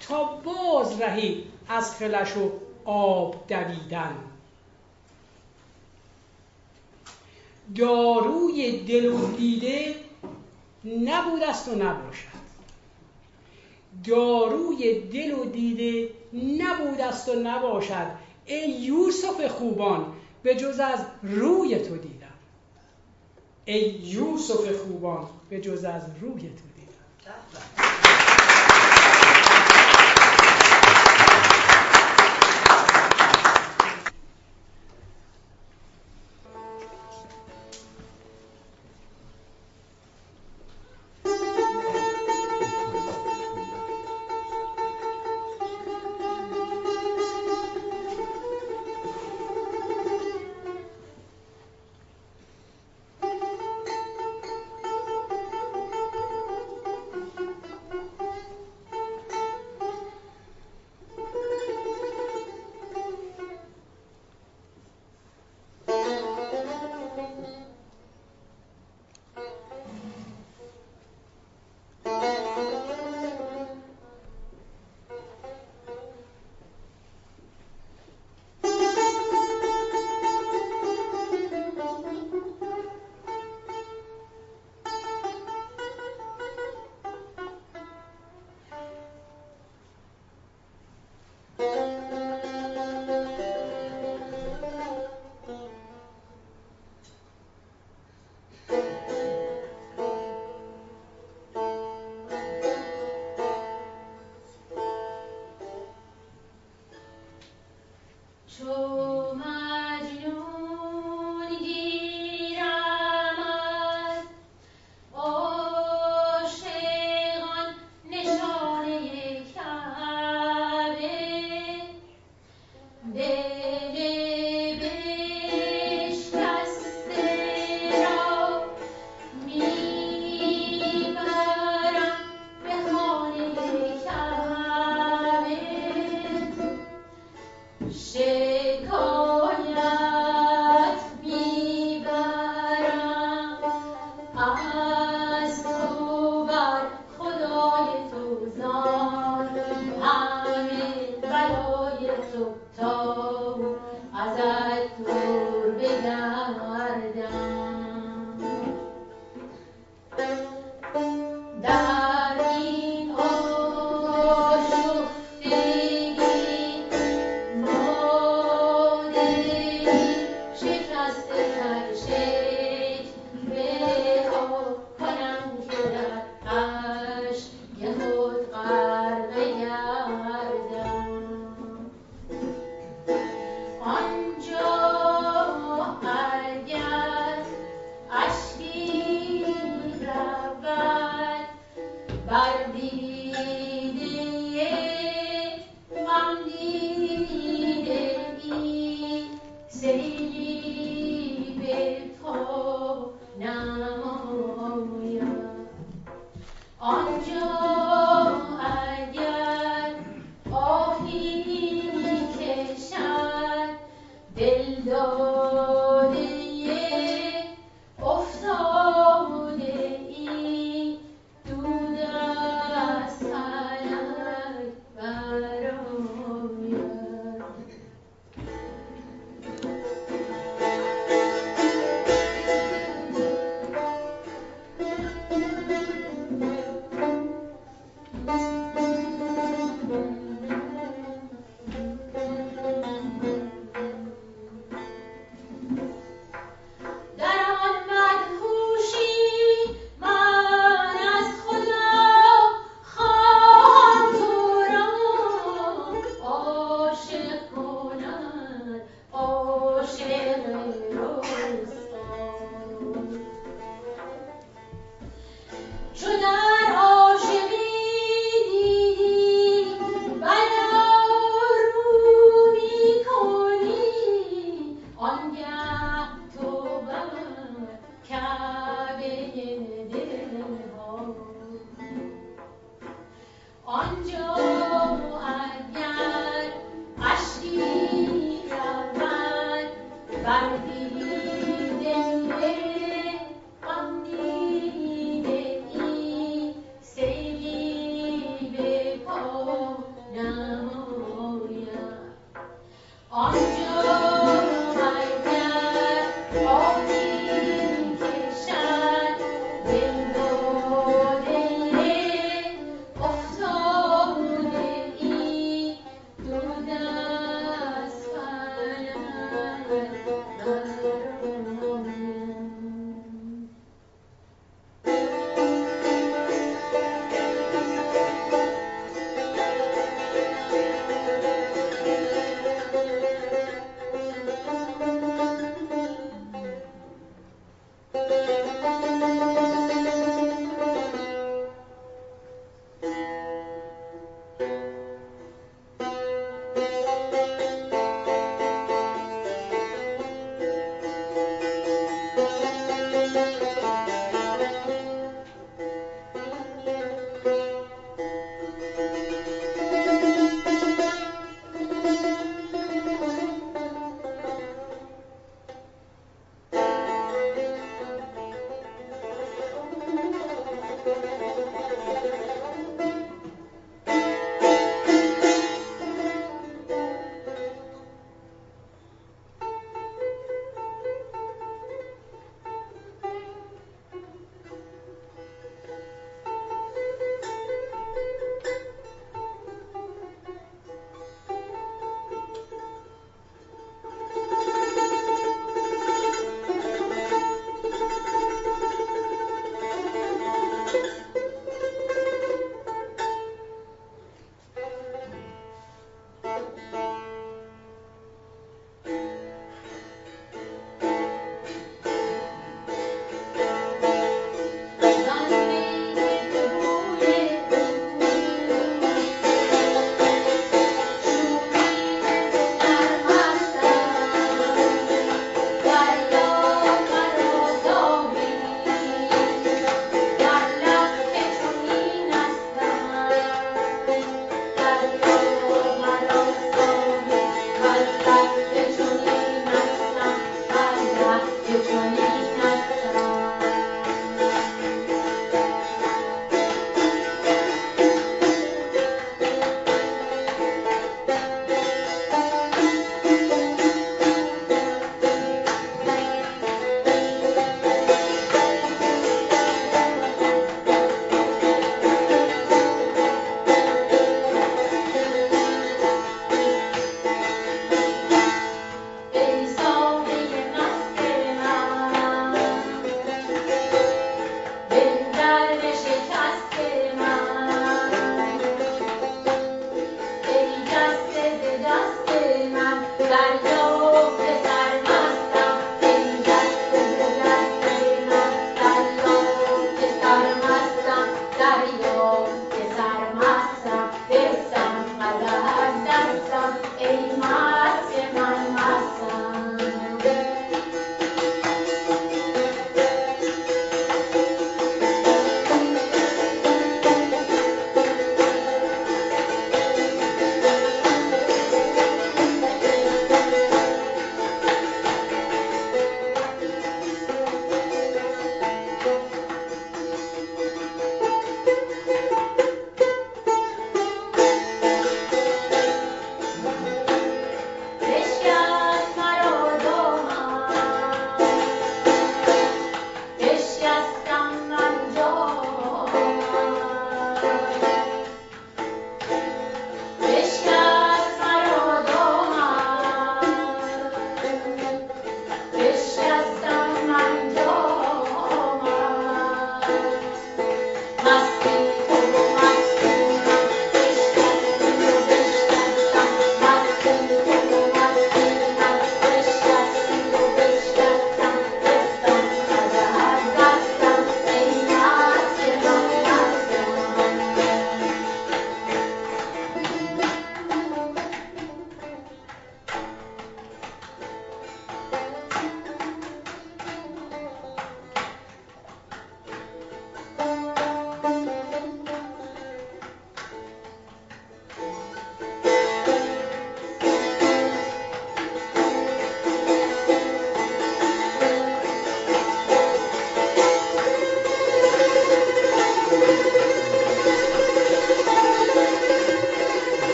تا باز رهی از خلش و آب دویدن. داروی دل و دیده نبود است و نباشد. داروی دل و دیده نبود است و نباشد. ای یوسف خوبان به جز از روی تو دیدم. ای یوسف خوبان به جز از روی تو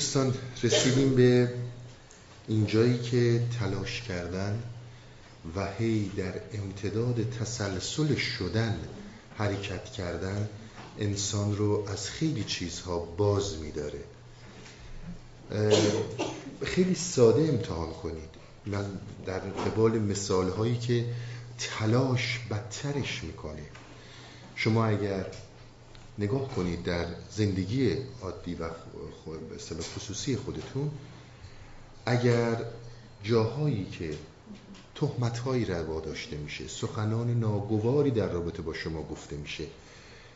دوستان رسیدیم به اینجایی که تلاش کردن و هی در امتداد تسلسل شدن حرکت کردن انسان رو از خیلی چیزها باز میداره. خیلی ساده امتحان کنید. من در قبال مثال هایی که تلاش بدترش می‌کنه. شما اگر نگاه کنید در زندگی عادی و خصوصی خودتون اگر جاهایی که تهمتهایی روا داشته میشه سخنان ناگواری در رابطه با شما گفته میشه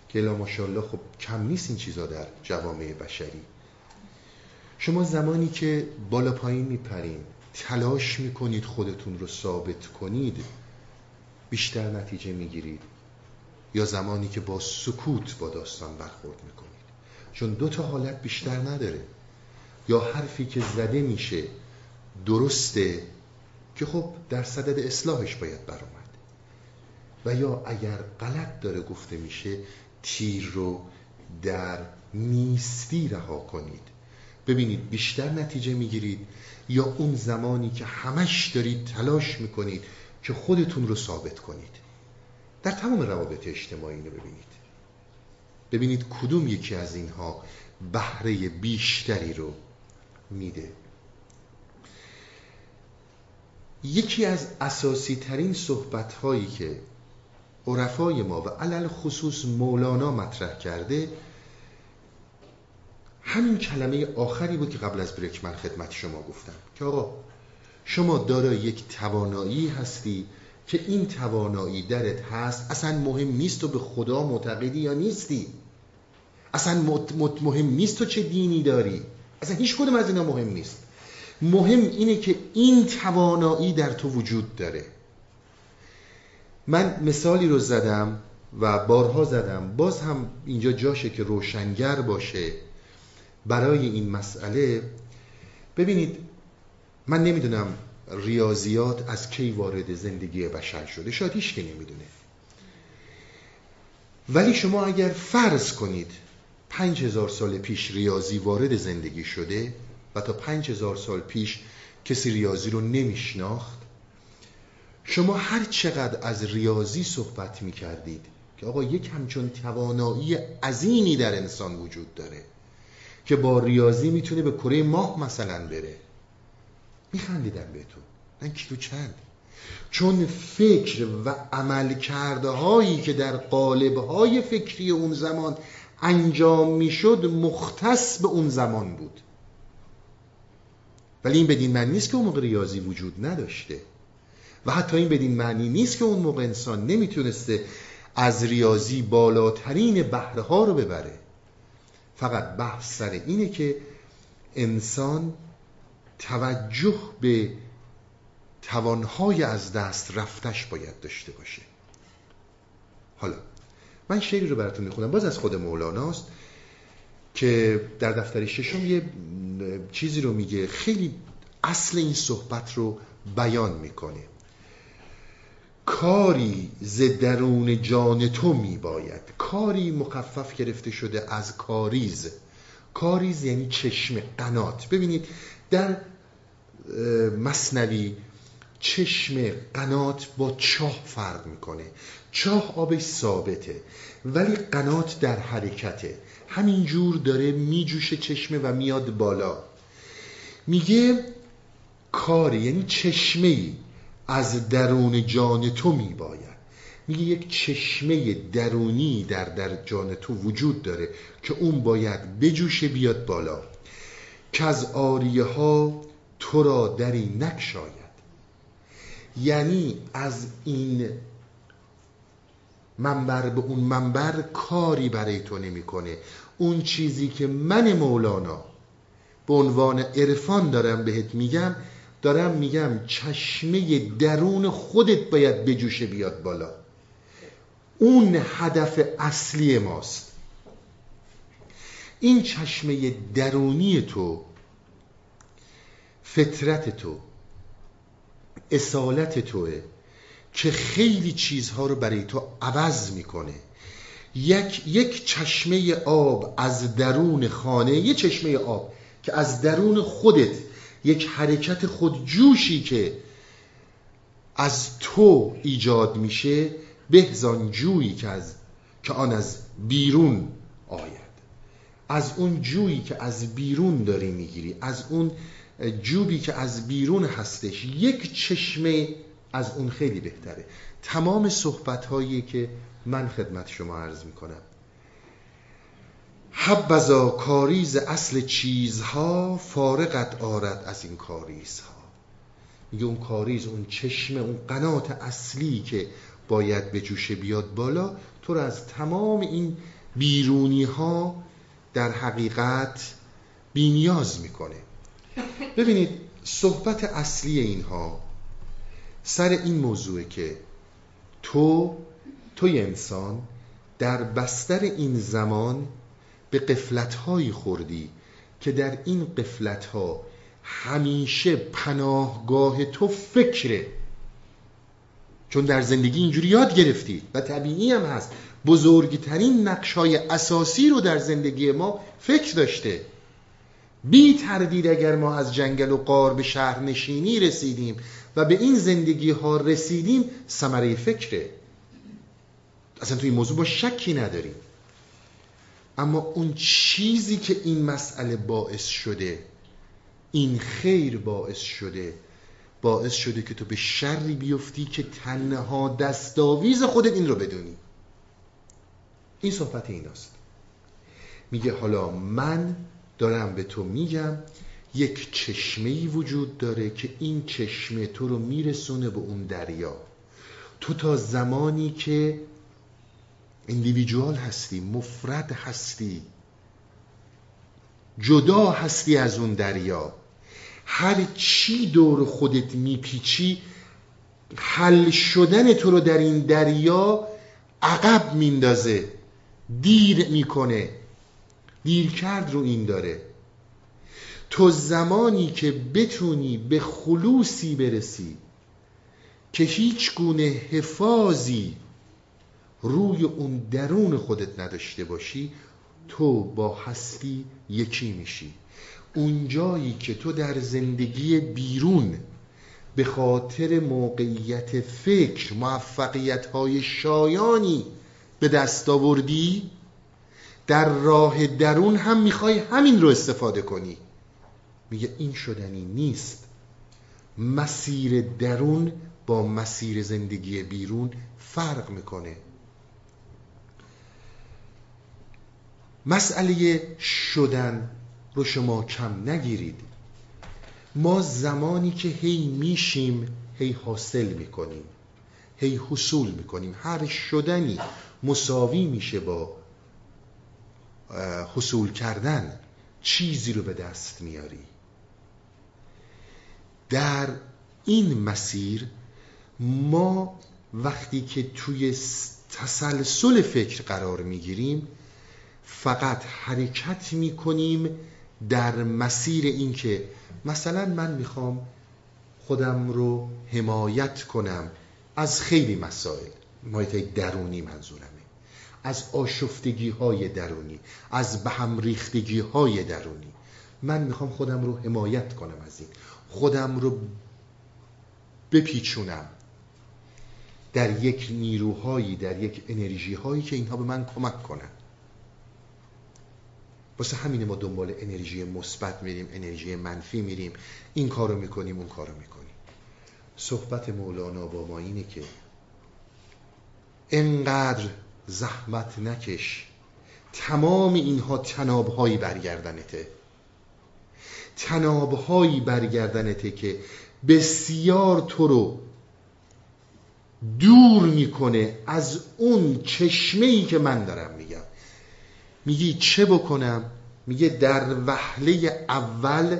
که الا ماشاءالله خب کم نیست این چیزا در جوامع بشری. شما زمانی که بالا پایین میپرین تلاش می‌کنید خودتون رو ثابت کنید بیشتر نتیجه می‌گیرید. یا زمانی که با سکوت با داستان برخورد می‌کنید. چون دو تا حالت بیشتر نداره. یا حرفی که زده میشه درسته که خب در صدد اصلاحش باید برآمد. و یا اگر غلط داره گفته میشه تیر رو در نیستی رها کنید. ببینید بیشتر نتیجه می‌گیرید. یا اون زمانی که همش دارید تلاش می‌کنید که خودتون رو ثابت کنید. در تمام روابط اجتماعی رو ببینید. ببینید کدوم یکی از اینها بهره بیشتری رو میده. یکی از اساسی ترین صحبت هایی که عرفای ما و علل خصوص مولانا مطرح کرده همین کلمه آخری بود که قبل از بریک من خدمت شما گفتم که آقا شما دارای یک توانایی هستی که این توانایی درت هست اصلا مهم نیست تو به خدا معتقدی یا نیستی. اصلا مهم نیست تو چه دینی داری. اصلا هیچ کدوم از اینا مهم نیست. مهم اینه که این توانایی در تو وجود داره. من مثالی رو زدم و بارها زدم. باز هم اینجا جاشه که روشنگر باشه برای این مسئله. ببینید من نمی‌دونم ریاضیات از کی وارد زندگی بشر شده؟ شاید هیچ که نمی‌دونه. ولی شما اگر فرض کنید پنج هزار سال پیش ریاضی وارد زندگی شده و تا پنج هزار سال پیش کسی ریاضی رو نمیشناخت شما هر چقدر از ریاضی صحبت می کردید که آقا یک همچون توانایی عظیمی در انسان وجود داره که با ریاضی می‌تونه به کره ماه مثلا بره. میخندیدم بهتون. من کیلو چند؟ چون فکر و عمل کرده هایی که در قالب های فکری اون زمان انجام می‌شد مختص به اون زمان بود. ولی این بدین معنی نیست که اون موقع ریاضی وجود نداشته. و حتی این بدین معنی نیست که اون موقع انسان نمی‌تونسته از ریاضی بالاترین بهره ها رو ببره. فقط بحث سر اینه که انسان توجه به توانهای از دست رفتش باید داشته باشه. حالا من شعری رو براتون می‌خونم باز از خود مولاناست که در دفتر ششم یه چیزی رو میگه خیلی اصل این صحبت رو بیان می‌کنه. کاری ز درون جان تو میباید. کاری مخفف گرفته شده از کاریز. کاریز یعنی چشم قنات. ببینید در مصنوی چشم قنات با چاه فرق می‌کنه. چاه آبش ثابته ولی قنات در حرکته. همینجور داره میجوشه چشمه و میاد بالا. میگه کاری یعنی چشمه ای از درون جان تو میباید. میگه یک چشمه درونی در در جان تو وجود داره که اون باید بجوشه بیاد بالا. که از آریه ها تو را دری نکشاید یعنی از این منبر به اون منبر کاری برای تو نمی‌کنه. اون چیزی که من مولانا به عنوان عرفان دارم بهت میگم دارم میگم چشمه درون خودت باید بجوشه بیاد بالا. اون هدف اصلی ماست. این چشمه درونی تو فطرت تو اصالت توه که خیلی چیزها رو برای تو عوض می‌کنه. یک, یک چشمه آب از درون خانه یه چشمه آب که از درون خودت یک حرکت خودجوشی که از تو ایجاد میشه بهزان جویی که از که آن از بیرون آید. از اون جویی که از بیرون داری می‌گیری از اون جوبی که از بیرون هستش یک چشمه از اون خیلی بهتره. تمام صحبت هایی که من خدمت شما عرض می‌کنم. حبزا کاریز اصل چیزها فارغت آرد از این کاریزها. میگه اون کاریز اون چشم اون قنات اصلی که باید به جوشه بیاد بالا تو از تمام این بیرونی ها در حقیقت بینیاز می‌کنه. ببینید صحبت اصلی اینها سر این موضوعه که تو توی انسان در بستر این زمان به قفلتهایی خوردی که در این قفلتها همیشه پناهگاه تو فکره. چون در زندگی اینجوری یاد گرفتی و طبیعی هم هست. بزرگترین نقش های اساسی رو در زندگی ما فکر داشته. بی تردید اگر ما از جنگل و قار به شهر نشینی رسیدیم و به این زندگی ها رسیدیم سمره فکره. اصلا توی این موضوع با شکی نداریم. اما اون چیزی که این مسئله باعث شده این خیر باعث شده باعث شده که تو به شری بیفتی که تنها دستاویز خودت این رو بدونی. این صحبت ایناست. میگه حالا من دارم به تو میگم یک چشمه وجود داره که این چشمه تو رو میرسونه به اون دریا. تو تا زمانی که اندیویجوال هستی مفرد هستی جدا هستی از اون دریا هر چی دور خودت میپیچی حل شدن تو رو در این دریا عقب میندازه. دیر می‌کنه. دیر کرد رو این داره. تو زمانی که بتونی به خلوصی برسی که هیچ گونه حفاظی روی اون درون خودت نداشته باشی تو با هستی یکی میشی. اون جایی که تو در زندگی بیرون به خاطر موقعیت فکر موفقیت های شایانی به دست آوردی در راه درون هم می‌خوای همین رو استفاده کنی. میگه این شدنی نیست. مسیر درون با مسیر زندگی بیرون فرق می‌کنه. مسئله شدن رو شما کم نگیرید. ما زمانی که هی میشیم هی حاصل می‌کنیم هی حصول می‌کنیم. هر شدنی مساوی میشه با حصول کردن. چیزی رو به دست میاری. در این مسیر ما وقتی که توی تسلسل فکر قرار می‌گیریم فقط حرکت می‌کنیم در مسیر اینکه مثلا من می‌خوام خودم رو حمایت کنم از خیلی مسائل. حمایت درونی منظورمه از آشفتگی های درونی از به هم ریختگی های درونی. من می‌خوام خودم رو حمایت کنم از این. خودم رو بپیچونم در یک نیروهایی در یک انرژی هایی که اینها به من کمک کنن. واسه همین ما دنبال انرژی مثبت میریم انرژی منفی میریم. این کارو می‌کنیم اون کارو می‌کنیم. صحبت مولانا با ما اینه که انقدر زحمت نکش. تمام اینها تنابهایی برگردنته. تنابهایی برگردنته که بسیار تو رو دور می‌کنه از اون چشمه ای که من دارم میگم. میگی چه بکنم؟ میگه در وهله اول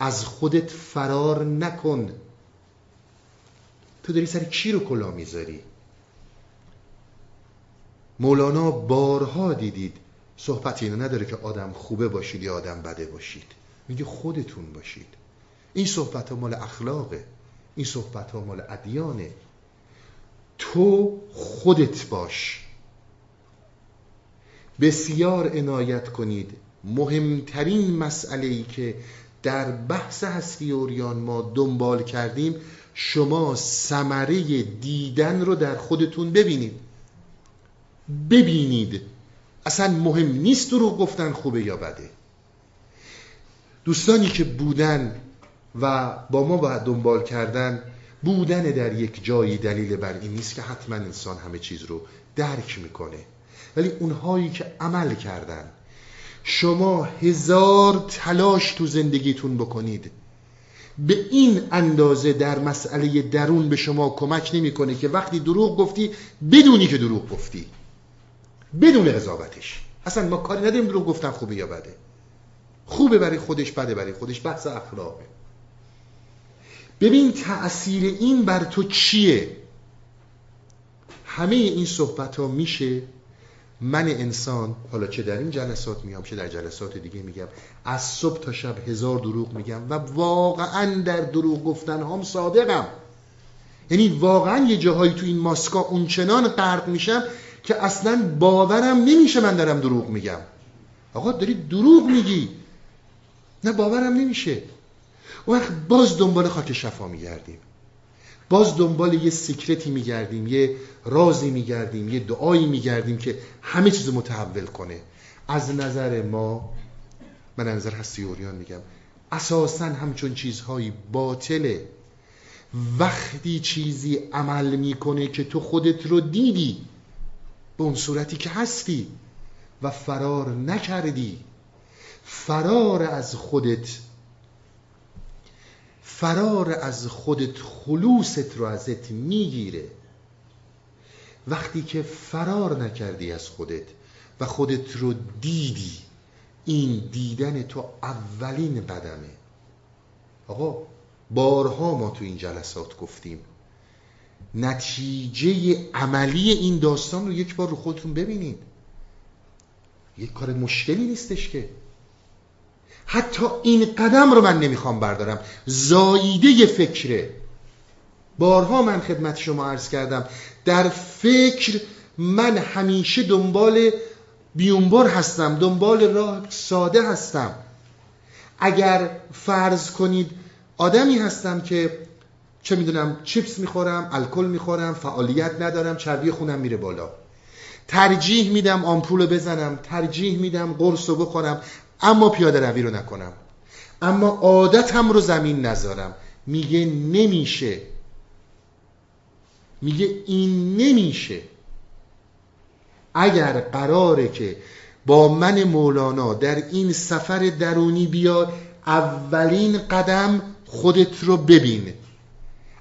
از خودت فرار نکن. تو داری سر کی رو کلا می‌ذاری؟ مولانا بارها دیدید. صحبت اینو نداره که آدم خوبه باشید یا آدم بده باشید. میگه خودتون باشید. این صحبت ها مال اخلاقه. این صحبت ها مال ادیانه. تو خودت باش. بسیار عنایت کنید. مهمترین مسئله ای که در بحث هستی اوریان ما دنبال کردیم شما ثمره دیدن رو در خودتون ببینید. ببینید. اصلا مهم نیست دروغ گفتن خوبه یا بده. دوستانی که بودن و با ما باید دنبال کردن بودن در یک جایی دلیل بر این نیست که حتما انسان همه چیز رو درک می‌کنه. ولی اونهایی که عمل کردن شما هزار تلاش تو زندگیتون بکنید. به این اندازه در مسئله درون به شما کمک نمی‌کنه که وقتی دروغ گفتی بدونی که دروغ گفتی. بدون قضاوتش اصلا ما کاری نداریم دروغ گفتن خوبه یا بده. خوبه برای خودش بده برای خودش. بحث اخلاقه. ببین تأثیر این بر تو چیه؟ همه این صحبت ها میشه من انسان حالا چه در این جلسات میام چه در جلسات دیگه میگم. از صبح تا شب هزار دروغ میگم و واقعا در دروغ گفتن هم صادقم. یعنی واقعا یه جاهایی تو این ماسکا اونچنان غرق میشم که اصلا باورم نمیشه من دارم دروغ میگم. آقا داری دروغ میگی. نه باورم نمیشه. اون وقت باز دنبال خاک شفا میگردیم. باز دنبال یه سیکرتی میگردیم یه رازی میگردیم یه دعایی میگردیم که همه چیز متحول کنه. از نظر ما من نظر هستی اوریان میگم اساسا همچون چیزهایی باطله. وقتی چیزی عمل می‌کنه که تو خودت رو دیدی به اون صورتی که هستی و فرار نکردی. فرار از خودت. فرار از خودت خلوصت رو ازت می‌گیره. وقتی که فرار نکردی از خودت و خودت رو دیدی این دیدن تو اولین قدمه آقا بارها ما تو این جلسات گفتیم نتیجه عملی این داستان رو یک بار رو خودتون ببینید. یک کار مشکلی نیستش که. حتی این قدم رو من نمی‌خوام بردارم. زاییده فکره بارها من خدمت شما عرض کردم. در فکر من همیشه دنبال بیونبر هستم دنبال راه ساده هستم. اگر فرض کنید آدمی هستم که چه می‌دونم چیپس می‌خورم الکل می‌خورم فعالیت ندارم چربی خونم میره بالا. ترجیح میدم آمپول بزنم ترجیح میدم قرص رو بخورم اما پیاده روی رو نکنم. اما عادتم رو زمین نذارم. میگه نمیشه. میگه این نمیشه. اگر قراره که با من مولانا در این سفر درونی بیا اولین قدم خودت رو ببین.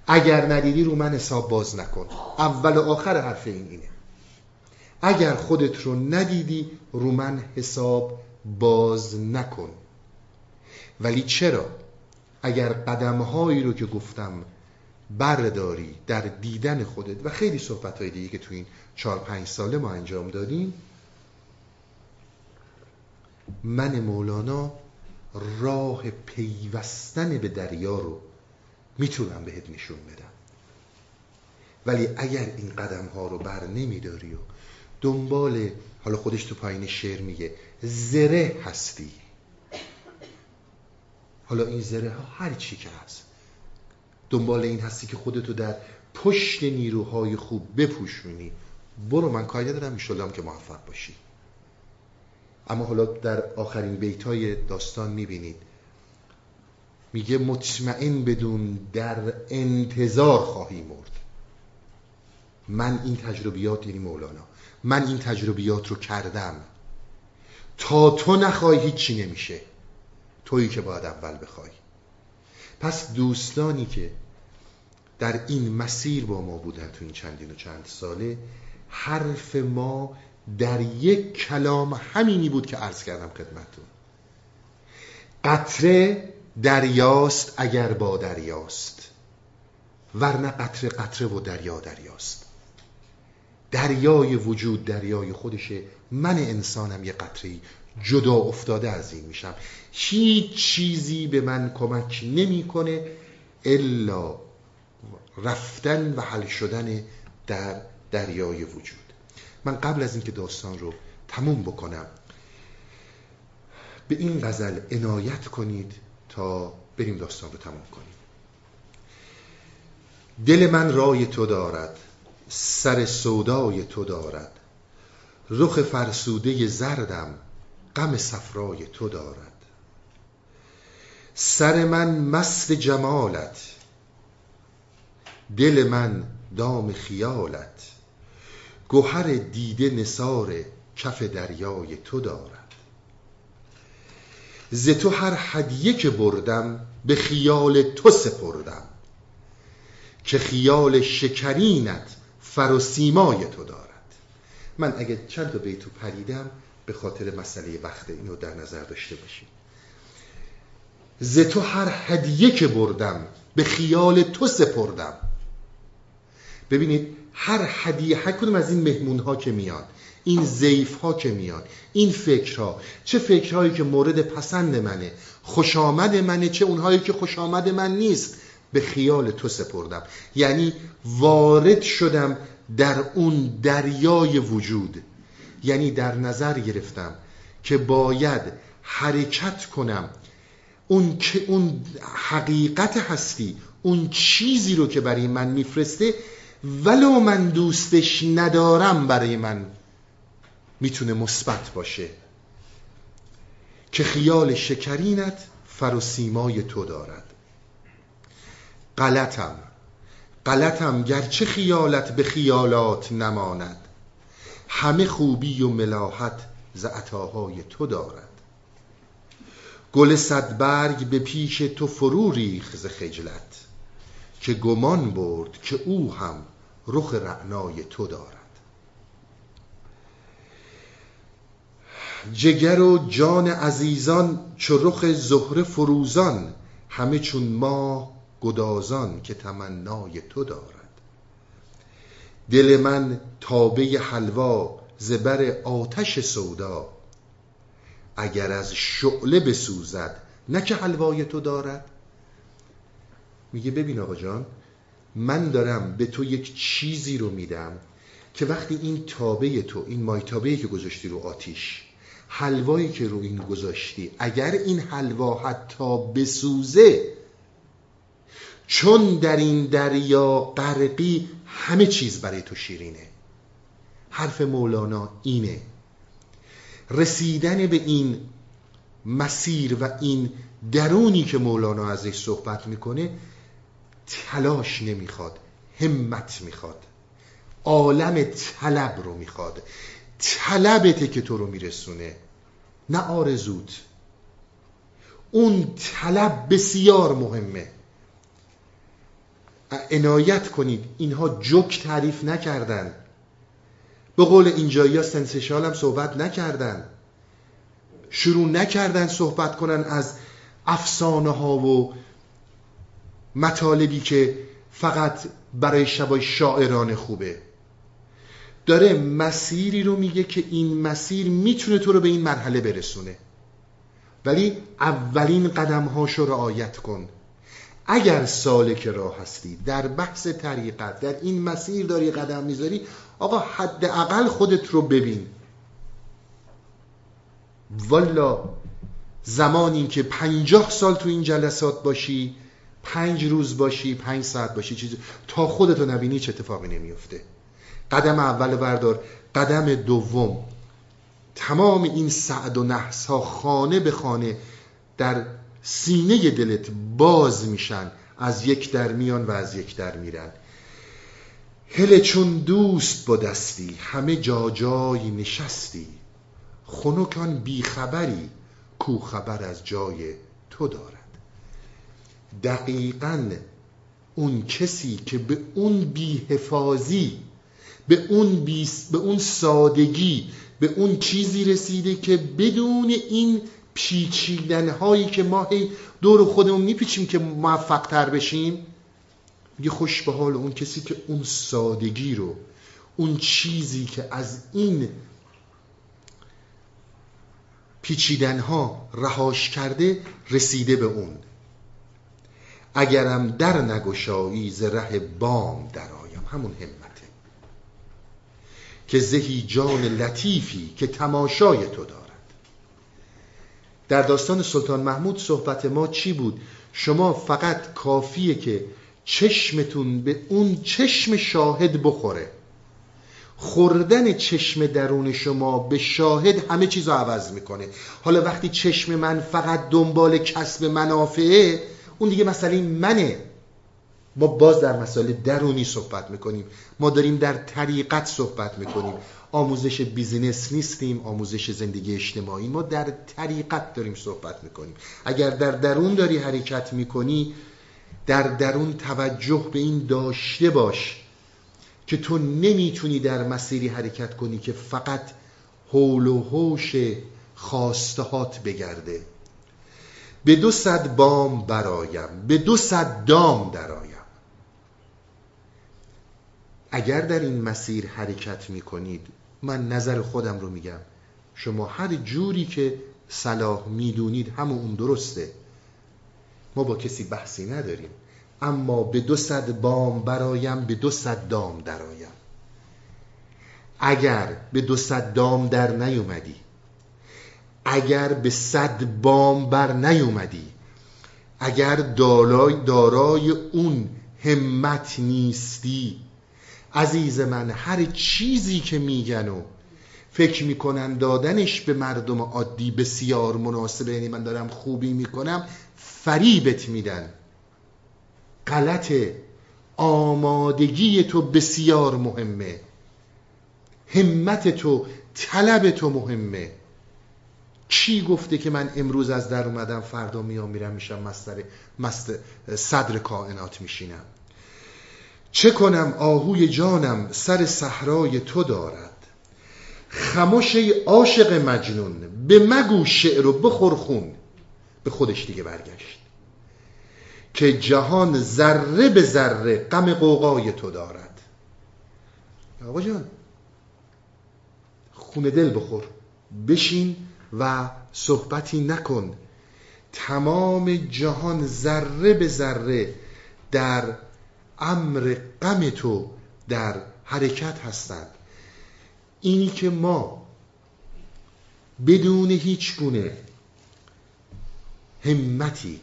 اگر ندیدی رو من حساب باز نکن. اول و آخر حرف این اینه. اگر خودت رو ندیدی رو من حساب باز نکن. ولی چرا؟ اگر قدمهایی رو که گفتم برداری در دیدن خودت و خیلی صحبت های دیگه که تو این چهار پنج ساله ما انجام دادیم من مولانا راه پیوستن به دریا رو می‌تونم بهت نشون بدم. ولی اگر این قدم ها رو بر نمیداری و دنبال حالا خودش تو پایین شعر میگه زره هستی. حالا این زره ها هر چی که هست. دنبال این هستی که خودتو در پشت نیروهای خوب بپوشونی. برو من کاری ندارم ایشالله که موفق باشی. اما حالا در آخرین بیت های داستان می‌بینید. میگه مطمئن بدون در انتظار خواهی مرد. من این تجربیات یعنی مولانا من این تجربیات رو کردم. تا تو نخواهی هیچی نمیشه. تویی که باید اول بخوای. پس دوستانی که در این مسیر با ما بودن تو این چندین و چند ساله حرف ما در یک کلام همینی بود که عرض کردم خدمتتون. قطره دریاست اگر با دریاست ورنه قطره قطره و دریا دریاست. دریای وجود دریای خودشه. من انسانم یه قطره جدا افتاده از این میشم. هیچ چیزی به من کمک نمی‌کنه الا رفتن و حل شدن در دریای وجود. من قبل از اینکه داستان رو تموم بکنم به این غزل عنایت کنید. تا بریم داستان رو تمام کنیم. دل من رای تو دارد سر سودای تو دارد. رخ فرسوده زردم غم صفرای تو دارد. سر من مست جمالت دل من دام خیالت. گوهر دیده نثار کف دریای تو دارد. ز تو هر هدیه که بردم به خیال تو سپردم. که خیال شکرینت فر و سیمای تو دارد. من اگه چند تا بیتو پریدم به خاطر مسئله وقت اینو در نظر داشته باشید ز تو هر هدیه که بردم به خیال تو سپردم. ببینید هر هدیه هر کدوم از این مهمون ها که میان این زیف ها که میان این فکرها. چه فکرهایی که مورد پسند منه خوش آمد منه چه اونهایی که خوش آمد من نیست. به خیال تو سپردم. یعنی وارد شدم در اون دریای وجود. یعنی در نظر گرفتم که باید حرکت کنم. اون که اون حقیقت هستی اون چیزی رو که برای من میفرسته ولو من دوستش ندارم برای من. می‌تونه مثبت باشه. که خیال شکرینت فر و سیمای تو دارد. غلطم غلطم گرچه خیالت به خیالات نماند. همه خوبی و ملاحت ز عطاهای تو دارد. گل صدبرگ به پیش تو فرو ریخ ز خجلت. که گمان برد که او هم رخ رعنای تو دارد. جگر و جان عزیزان چو رخ زهره فروزان همه چون ماه گدازان که تمنای تو دارد. دل من تابه حلوا زبر آتش سودا اگر از شعله بسوزد نه که حلوای تو دارد. میگه ببین آقا جان من دارم به تو یک چیزی رو میدم که وقتی این تابه تو این مایتابه که گذاشتی رو آتیش حلوایی که رو این گذاشتی اگر این حلوا حتی بسوزه چون در این دریا غرقی همه چیز برای تو شیرینه. حرف مولانا اینه رسیدن به این مسیر و این درونی که مولانا ازش صحبت می‌کنه تلاش نمی‌خواد همت می‌خواد عالم طلب رو می‌خواد. طلبته که تو رو میرسونه. نه آرزوت. اون طلب بسیار مهمه. عنایت کنید. اینها جک تعریف نکردن. به قول اینجایی ها سنسشال هم صحبت نکردن. شروع نکردن صحبت کنن از افسانه ها و مطالبی که فقط برای شبای شاعران خوبه. داره مسیری رو میگه که این مسیر می‌تونه تو رو به این مرحله برسونه. ولی اولین قدم هاشو رعایت کن. اگر سالک راه هستی در بحث طریقت در این مسیر داری قدم می‌ذاری آقا حداقل خودت رو ببین. والا زمانی که پنجاه سال تو این جلسات باشی پنج روز باشی پنج ساعت باشی چیزی تا خودتو نبینی چه اتفاقی نمیفته قدم اول بردار قدم دوم. تمام این سعد و نحس ها خانه به خانه در سینه دلت باز میشن از یک در میان و از یک در میرن. هل چون دوست با دستی همه جا جای نشستی. خنکان بیخبری کو خبر از جای تو دارد. دقیقا اون کسی که به اون بیحفاظی به اون, بیس، به اون سادگی به اون چیزی رسیده که بدون این پیچیدن هایی که ما هی دور خودمون میپیچیم که موفق تر بشیم میگه خوش به حال اون کسی که اون سادگی رو اون چیزی که از این پیچیدن ها رهاش کرده رسیده به اون. اگرم در نگشایی ز ره بام درآیم همون همته که زهی جان لطیفی که تماشای تو دارد. در داستان سلطان محمود صحبت ما چی بود؟ شما فقط کافیه که چشمتون به اون چشم شاهد بخوره. خوردن چشم درون شما به شاهد همه چیز رو عوض می‌کنه. حالا وقتی چشم من فقط دنبال کسب منافعه اون دیگه مسئله منه. ما باز در مسائل درونی صحبت می‌کنیم. ما داریم در طریقت صحبت می‌کنیم. آموزش بیزینس نیستیم آموزش زندگی اجتماعی. ما در طریقت داریم صحبت می‌کنیم. اگر در درون داری حرکت می‌کنی در درون توجه به این داشته باش که تو نمی‌تونی در مسیری حرکت کنی که فقط حول و حوش خواستهات بگرده. به دو صد بام برایم. به دو صد دام درایم اگر در این مسیر حرکت می‌کنید من نظر خودم رو میگم. شما هر جوری که صلاح می‌دونید همون اون درسته. ما با کسی بحثی نداریم. اما به دو صد بام برایم به دو صد دام درایم اگر به دو صد دام در نیومدی اگر به صد بام بر نیومدی اگر دارای, دارای اون همت نیستی عزیز من هر چیزی که میگن و فکر می‌کنن دادنش به مردم عادی بسیار مناسبه یعنی من دارم خوبی می‌کنم فریبت میدن. غلط آمادگی تو بسیار مهمه. همت تو طلب تو مهمه. کی گفته که من امروز از در اومدم فردا میام میرم میشم مستر مست صدر کائنات میشینم؟ چه کنم آهوی جانم سر صحرای تو دارد؟ خموش ای عاشق مجنون به مگو شعر و بخور خون. به خودش دیگه برگشت. که جهان ذره به ذره غم قوقای تو دارد. آقا جان خون دل بخور بشین و صحبتی نکن. تمام جهان ذره به ذره در امر غم تو در حرکت هستند. اینی که ما بدون هیچ گونه همتی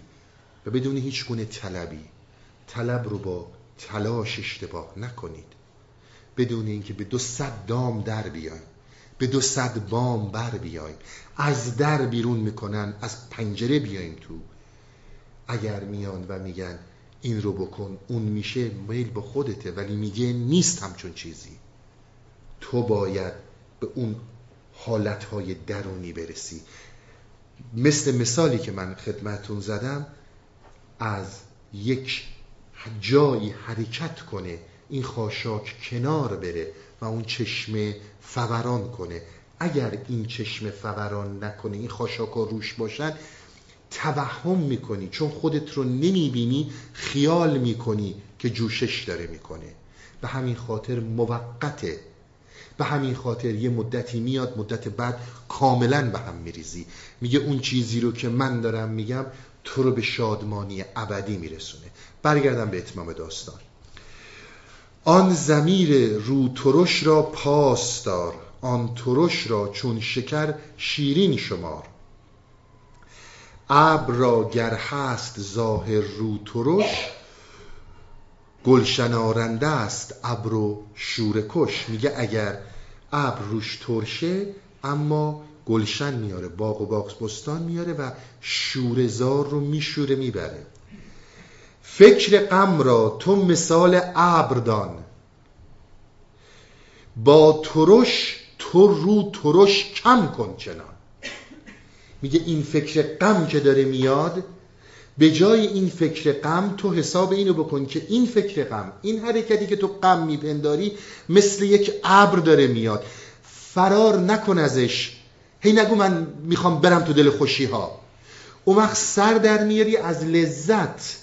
و بدون هیچ گونه طلبی طلب رو با تلاش اشتباه نکنید. بدون اینکه به دو صد دام در بیایم به دو صد بام بر بیایم از در بیرون می‌کنن از پنجره بیایم تو. اگر میان و میگن این رو بکن اون میشه میل با خودته ولی میگه نیست همچون چیزی. تو باید به اون حالتهای درونی برسی. مثل مثالی که من خدمتون زدم از یک جایی حرکت کنه این خاشاک کنار بره و اون چشمه فوران کنه. اگر این چشمه فوران نکنه این خاشاک روش باشن توهم می‌کنی چون خودت رو نمی‌بینی خیال می‌کنی که جوشش داره می‌کنه. به همین خاطر موقته. به همین خاطر یه مدتی میاد مدت بعد کاملا به هم میریزی. میگه اون چیزی رو که من دارم میگم تو رو به شادمانی ابدی میرسونه. برگردم به اتمام داستان. آن زمیر رو ترش را پاس دار. آن ترش را چون شکر شیرین شمار. ابر را گر هست ظاهر رو ترش گلشن آرنده است ابر و شور کش. میگه اگر ابر روش ترشه اما گلشن میاره باغ و باغ بستان میاره و شورزار رو میشوره می‌بره. فکر غم را تو مثال ابر دان. با ترش تو رو ترش کم کن چنان. میگه این فکر غم که داره میاد به جای این فکر غم تو حساب اینو بکن که این فکر غم این حرکتی که تو غم میپنداری مثل یک ابر داره میاد. فرار نکن ازش. هی نگو من می‌خوام برم تو دل خوشی ها اون وقت سر در میاری از لذت.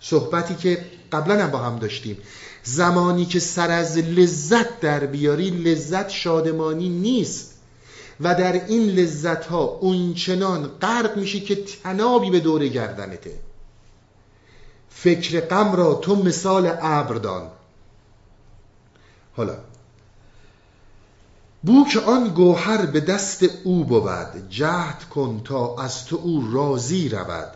صحبتی که قبلا هم با هم داشتیم. زمانی که سر از لذت در بیاری لذت شادمانی نیست. و در این لذت ها اونچنان غرق میشی که تنابی به دور گردنته. فکر غم را تو مثال ابر دان. حالا بو آن گوهر به دست او بود. جهد کن تا از تو او راضی رود.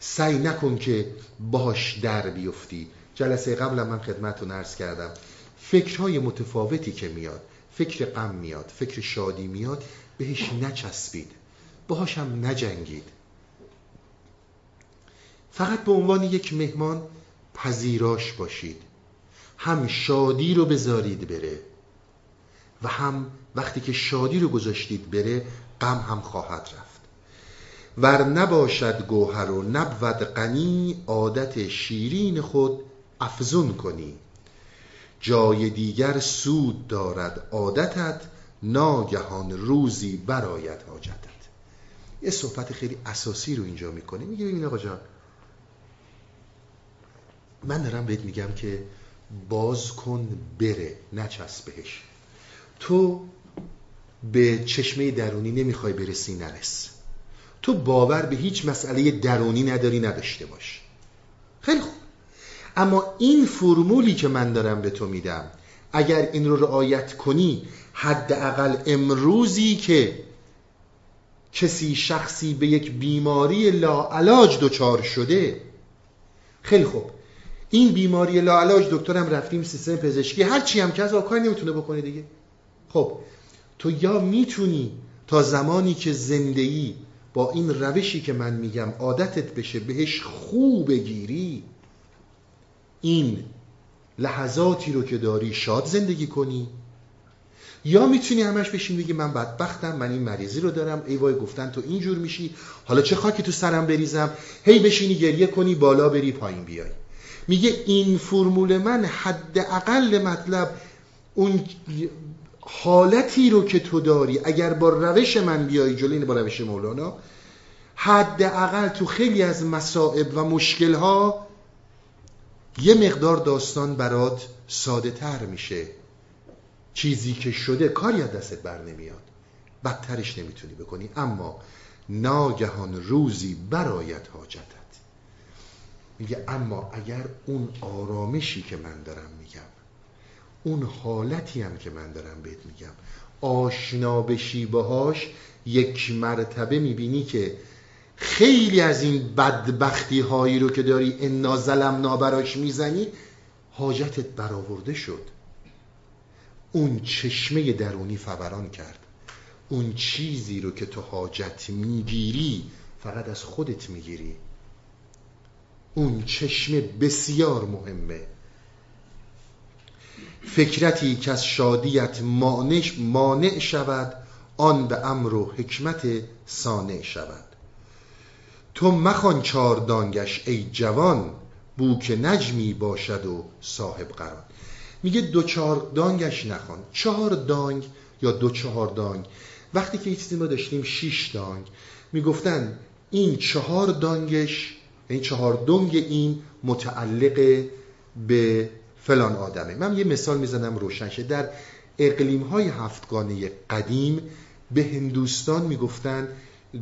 سعی نکن که باش در بیفتی. جلسه قبل من خدمتتون عرض کردم. فکرهای متفاوتی که میاد. فکر غم میاد فکر شادی میاد بهش نچسبید. باهاش هم نجنگید. فقط به عنوان یک مهمان پذیراش باشید. هم شادی رو بذارید بره و هم وقتی که شادی رو گذاشتید بره غم هم خواهد رفت. ور نباشد گوهر و نبود غنی عادت شیرین خود افزون کنی. جای دیگر سود دارد عادتت ناگهان روزی براید حاجتت. یه صحبت خیلی اساسی رو اینجا می‌کنه میگه ببین آقا جان من دارم بهت میگم که باز کن بره نچسب بهش. تو به چشمه درونی نمی‌خوای برسی نرس. تو باور به هیچ مسئله درونی نداری نداشته باش. خیلی خوب. اما این فرمولی که من دارم به تو میدم اگر این رو رعایت کنی حداقل امروزی که کسی شخصی به یک بیماری لاعلاج دچار شده. خیلی خوب. این بیماری لاعلاج دکترم رفتیم سیستم پزشکی. هر چی هم که از کاری نمی‌تونه بکنه دیگه. خب تو یا می‌تونی تا زمانی که زندگی با این روشی که من میگم عادتت بشه بهش خوب بگیری این لحظاتی رو که داری شاد زندگی کنی. یا می‌تونی همش بشین بگی من بدبختم من این مریضی رو دارم. ای وای گفتن تو اینجور میشی. حالا چه خاکی تو سرم بریزم؟ هی بشینی گریه کنی بالا بری پایین بیای. میگه این فرمول من حداقل مطلب اون حالتی رو که تو داری اگر با روش من بیای جلوی با روش مولانا حداقل تو خیلی از مصائب و مشکلها یه مقدار داستان برات ساده تر میشه. چیزی که شده کاری از دستت بر نمیاد. بدترش نمی‌تونی بکنی. اما ناگهان روزی برایت حاجتت. میگه اما اگر اون آرامشی که من دارم میگم اون حالتی هم که من دارم بهت میگم آشنا بشی باهاش یک مرتبه می‌بینی که خیلی از این بدبختی هایی رو که داری انا ظلمنا براش می‌زنی حاجتت برآورده شد. اون چشمه درونی فوران کرد. اون چیزی رو که تو حاجت می‌گیری فقط از خودت می‌گیری. اون چشمه بسیار مهمه. فکرتی که از شادیت مانع, شود آن به امر و حکمت سانع شود. تو مخوان چار دانگش ای جوان بو که نجمی باشد و صاحب قرار. میگه دو چهار دانگش نخوان. چهار دانگ یا دو چهار دانگ؟ وقتی که چیزی ما داشتیم شیش دانگ. می‌گفتن این چهار دانگش این چهار دنگ این متعلق به فلان آدمه. من یه مثال می‌زنم روشنشه در اقلیم های هفتگانه قدیم به هندوستان می‌گفتن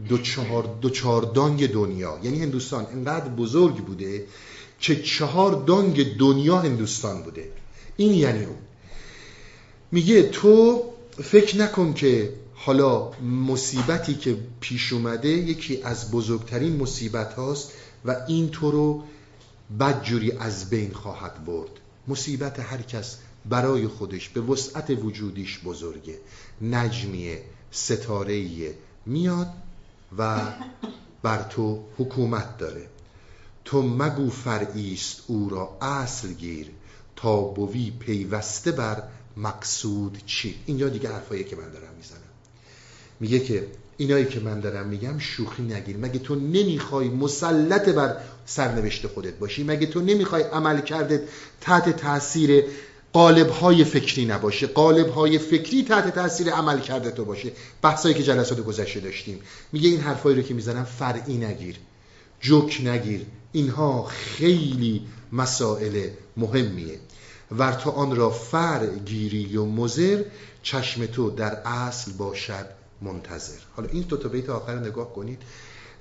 دو چهار, دو چهار دانگ دنیا. یعنی هندوستان انقدر بزرگ بوده که چهار دانگ دنیا هندوستان بوده. این یعنی اون. میگه تو فکر نکن که حالا مصیبتی که پیش اومده یکی از بزرگترین مصیبت هاست و این تو رو بدجوری از بین خواهد برد. مصیبت هر کس برای خودش به وسعت وجودیش بزرگه. نجمیه ستاره میاد و بر تو حکومت داره. تو مگو فرعیست او را اصل گیر تا بوی پیوسته بر مقصود چی. اینجا دیگه حرفایی که من دارم می‌زنم. میگه که اینایی که من دارم میگم شوخی نگیر. مگه تو نمی‌خوای مسلط بر سرنوشت خودت باشی؟ مگه تو نمی‌خوای عمل کردت تحت تاثیر قالب های فکری نباشه. قالب های فکری تحت تاثیر عمل کرده تو باشه. بحثایی که جلسات گذشته داشتیم. میگه این حرفایی رو که می‌زنم فرعی نگیر. جوک نگیر. اینها خیلی مسائل مهمیه. ور تو آن را فر گیری و مزر چشم تو در اصل باشد منتظر. حالا این دو تا بیت آخر نگاه کنید.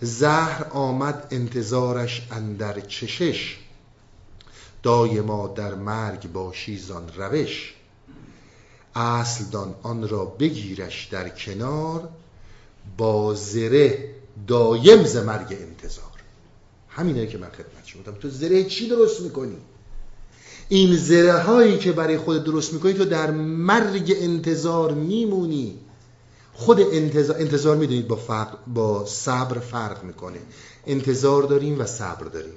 زهر آمد انتظارش اندر چشش. دایما در مرگ باشی زان روش. اصل دان آن را بگیرش در کنار با زره دایم ز مرگ انتظار. همینه که من خدمت شما تو زره چی درست می‌کنی؟ این زره هایی که برای خود درست می‌کنی تو در مرگ انتظار میمونی. خود انتظار, انتظار می‌دونید با, با صبر فرق می‌کنه. انتظار داریم و صبر داریم.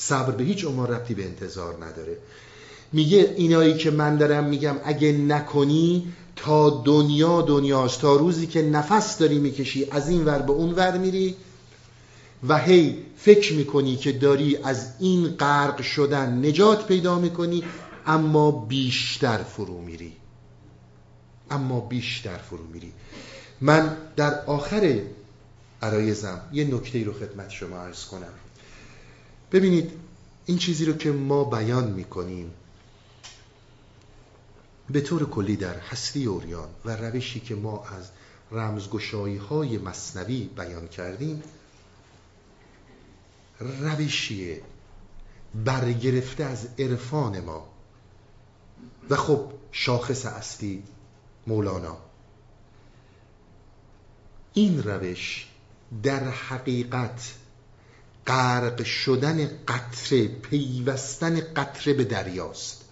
صبر به هیچ عنوان ربطی به انتظار نداره. میگه اینایی که من دارم میگم اگه نکنی تا دنیا دنیاست تا روزی که نفس داری می‌کشی از این ور به اون ور میری و هی فکر می‌کنی که داری از این غرق شدن نجات پیدا می‌کنی اما بیشتر فرو میری. اما بیشتر فرو میری. من در آخر عرایزم یه نکته رو خدمت شما عرض کنم. ببینید این چیزی رو که ما بیان می‌کنیم به طور کلی در هستی اوریان و روشی که ما از رمزگشایی های مصنوی بیان کردیم روشیه برگرفته از عرفان ما و خب شاخص اصلی مولانا. این روش در حقیقت غرق شدن قطره پیوستن قطره به دریاست.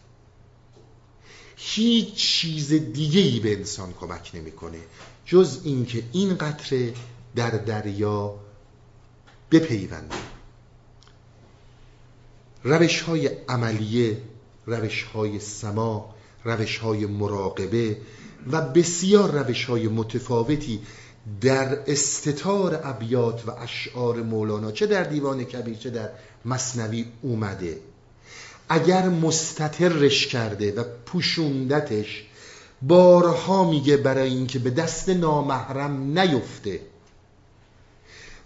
هیچ چیز دیگه ای به انسان کمک نمی‌کنه جز اینکه این قطره در دریا بپیونده. روش های عملیه روش های سما روش های مراقبه و بسیار روش های متفاوتی در استتار ابیات و اشعار مولانا چه در دیوان کبیر چه در مصنوی اومده. اگر مستطرش کرده و پوشوندتش بارها میگه برای اینکه به دست نامحرم نیفته.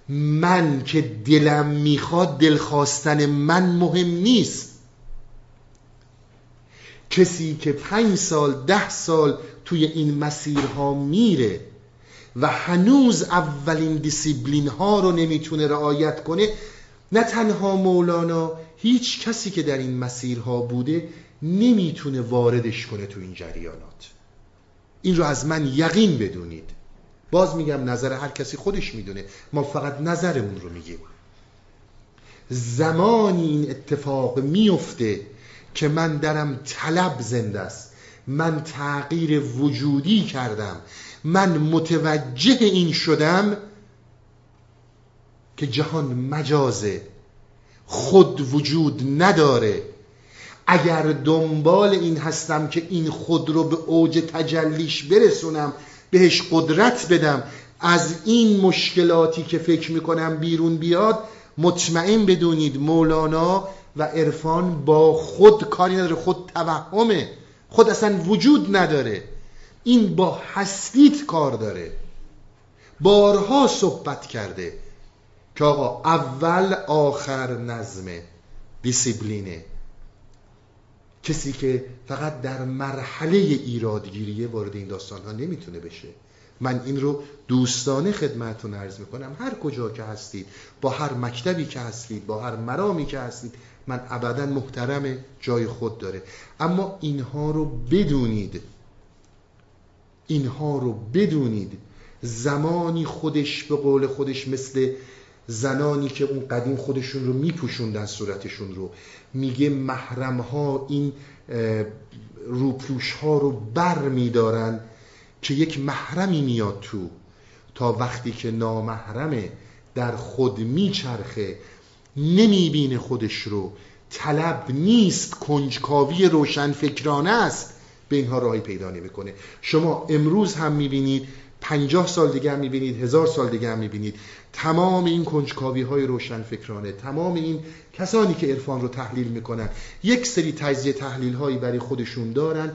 من که دلم می‌خواد دلخواستن من مهم نیست. کسی که پنج سال ده سال توی این مسیرها میره و هنوز اولین دیسیبلین ها رو نمی‌تونه رعایت کنه نه تنها مولانا هیچ کسی که در این مسیرها بوده نمی‌تونه واردش کنه تو این جریانات. این رو از من یقین بدونید. باز میگم نظر هر کسی خودش می‌دونه. ما فقط نظرمون رو میگیم. زمانی این اتفاق میفته که من درم طلب زنده است. من تغییر وجودی کردم. من متوجه این شدم که جهان مجازه خود وجود نداره. اگر دنبال این هستم که این خود رو به اوج تجلیش برسونم بهش قدرت بدم از این مشکلاتی که فکر می‌کنم بیرون بیاد مطمئن بدونید مولانا و عرفان با خود کاری نداره خود توهمه خود اصلا وجود نداره. این با هستیت کار داره. بارها صحبت کرده که آقا اول آخر نظمه دیسیبلینه کسی که فقط در مرحله ایرادگیریه وارد این داستان ها نمی‌تونه بشه. من این رو دوستانه خدمتتون عرض می‌کنم. هر کجا که هستید با هر مکتبی که هستید با هر مرامی که هستید من ابدا محترم جای خود داره. اما اینها رو بدونید. اینها رو بدونید. زمانی خودش به قول خودش مثل زنانی که اون قدیم خودشون رو میپوشوندن صورتشون رو. میگه محرم ها این روپوش ها رو بر میدارن که یک محرمی میاد تو. تا وقتی که نامحرمه در خود میچرخه نمی‌بینه خودش رو. طلب نیست کنجکاوی روشن فکرانه است. به اینها راهی پیدا نمی‌کنه. شما امروز هم می‌بینید پنجاه سال دیگه هم می‌بینید هزار سال دیگه هم می‌بینید تمام این کنجکاوی های روشن فکرانه تمام این کسانی که عرفان رو تحلیل می‌کنن یک سری تجزیه تحلیل هایی برای خودشون دارن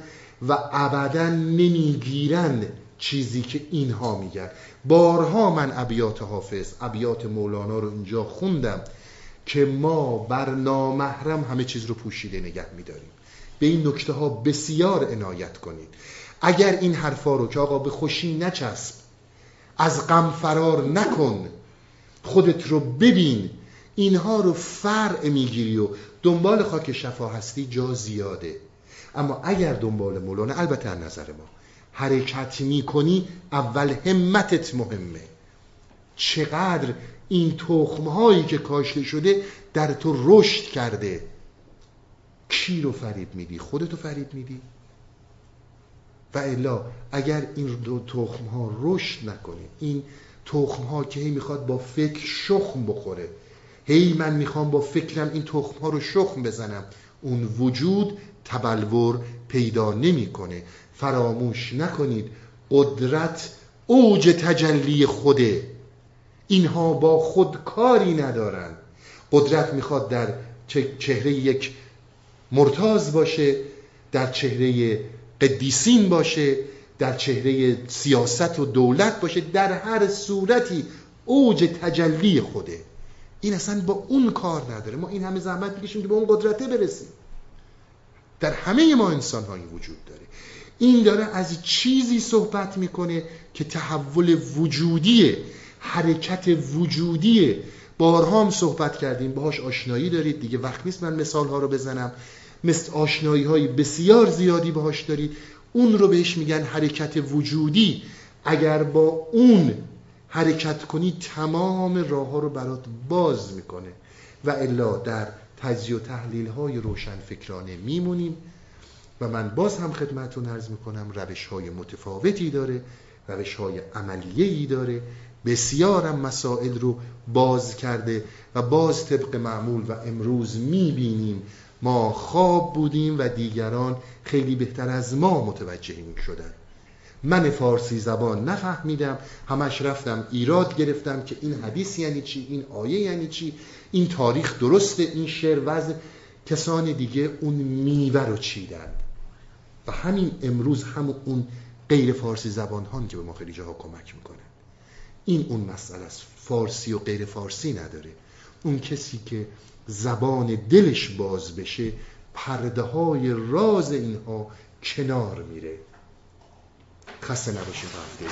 و ابدا نمی‌گیرن چیزی که اینها میگن. بارها من ابیات حافظ ابیات مولانا رو اینجا خوندم که ما بر نامحرم همه چیز رو پوشیده نگه میداریم. به این نکته ها بسیار عنایت کنید. اگر این حرفا رو که آقا به خوشی نچسب از غم فرار نکن خودت رو ببین اینها رو فرع می‌گیری و دنبال خاک شفا هستی جا زیاده. اما اگر دنبال مولانا البته نظر ما حرکت می‌کنی اول همتت مهمه. چقدر این تخم هایی که کاشته شده در تو رشد کرده. کی رو فریب میدی؟ خودتو فریب میدی؟ و الا اگر این دو تخم ها رشد نکنه این تخم ها که هی می‌خواد با فکر شخم بخوره هی من می‌خوام با فکرم این تخم ها رو شخم بزنم اون وجود تبلور پیدا نمی‌کنه. فراموش نکنید قدرت اوج تجلی خوده. اینها با خود کاری ندارن. قدرت می‌خواد در چهره یک مرتاز باشه در چهره قدیسین باشه در چهره سیاست و دولت باشه در هر صورتی اوج تجلی خوده. این اصلا با اون کار نداره. ما این همه زحمت می‌کشیم که به اون قدرته برسیم. در همه ما انسان هایی وجود داره. این داره از چیزی صحبت می‌کنه که تحول وجودیه حرکت وجودیه بارها هم صحبت کردیم. باهاش آشنایی دارید. دیگه وقت نیست من مثال ها رو بزنم. مثل آشنایی های بسیار زیادی باهاش دارید اون رو بهش میگن حرکت وجودی. اگر با اون حرکت کنی تمام راه ها رو برات باز می‌کنه. و الا در تجزیه و تحلیل های روشن فکرانه میمونیم. و من باز هم خدمتون عرض می‌کنم روش های متفاوتی داره روش های عملیه ای داره بسیارم مسائل رو باز کرده و باز طبق معمول و امروز می‌بینیم. ما خواب بودیم و دیگران خیلی بهتر از ما متوجه این شدن. من فارسی زبان نفهمیدم همش رفتم ایراد گرفتم که این حدیث یعنی چی این آیه یعنی چی این تاریخ درسته این شعر وزن کسان دیگه اون میوه رو چیدن. و همین امروز هم اون غیر فارسی زبان ها که به ما خیلی جاها کمک می‌کنن. این اون مسئله است. فارسی و غیر فارسی نداره. اون کسی که زبان دلش باز بشه پرده های راز اینها کنار میره. خسته نباشید هفته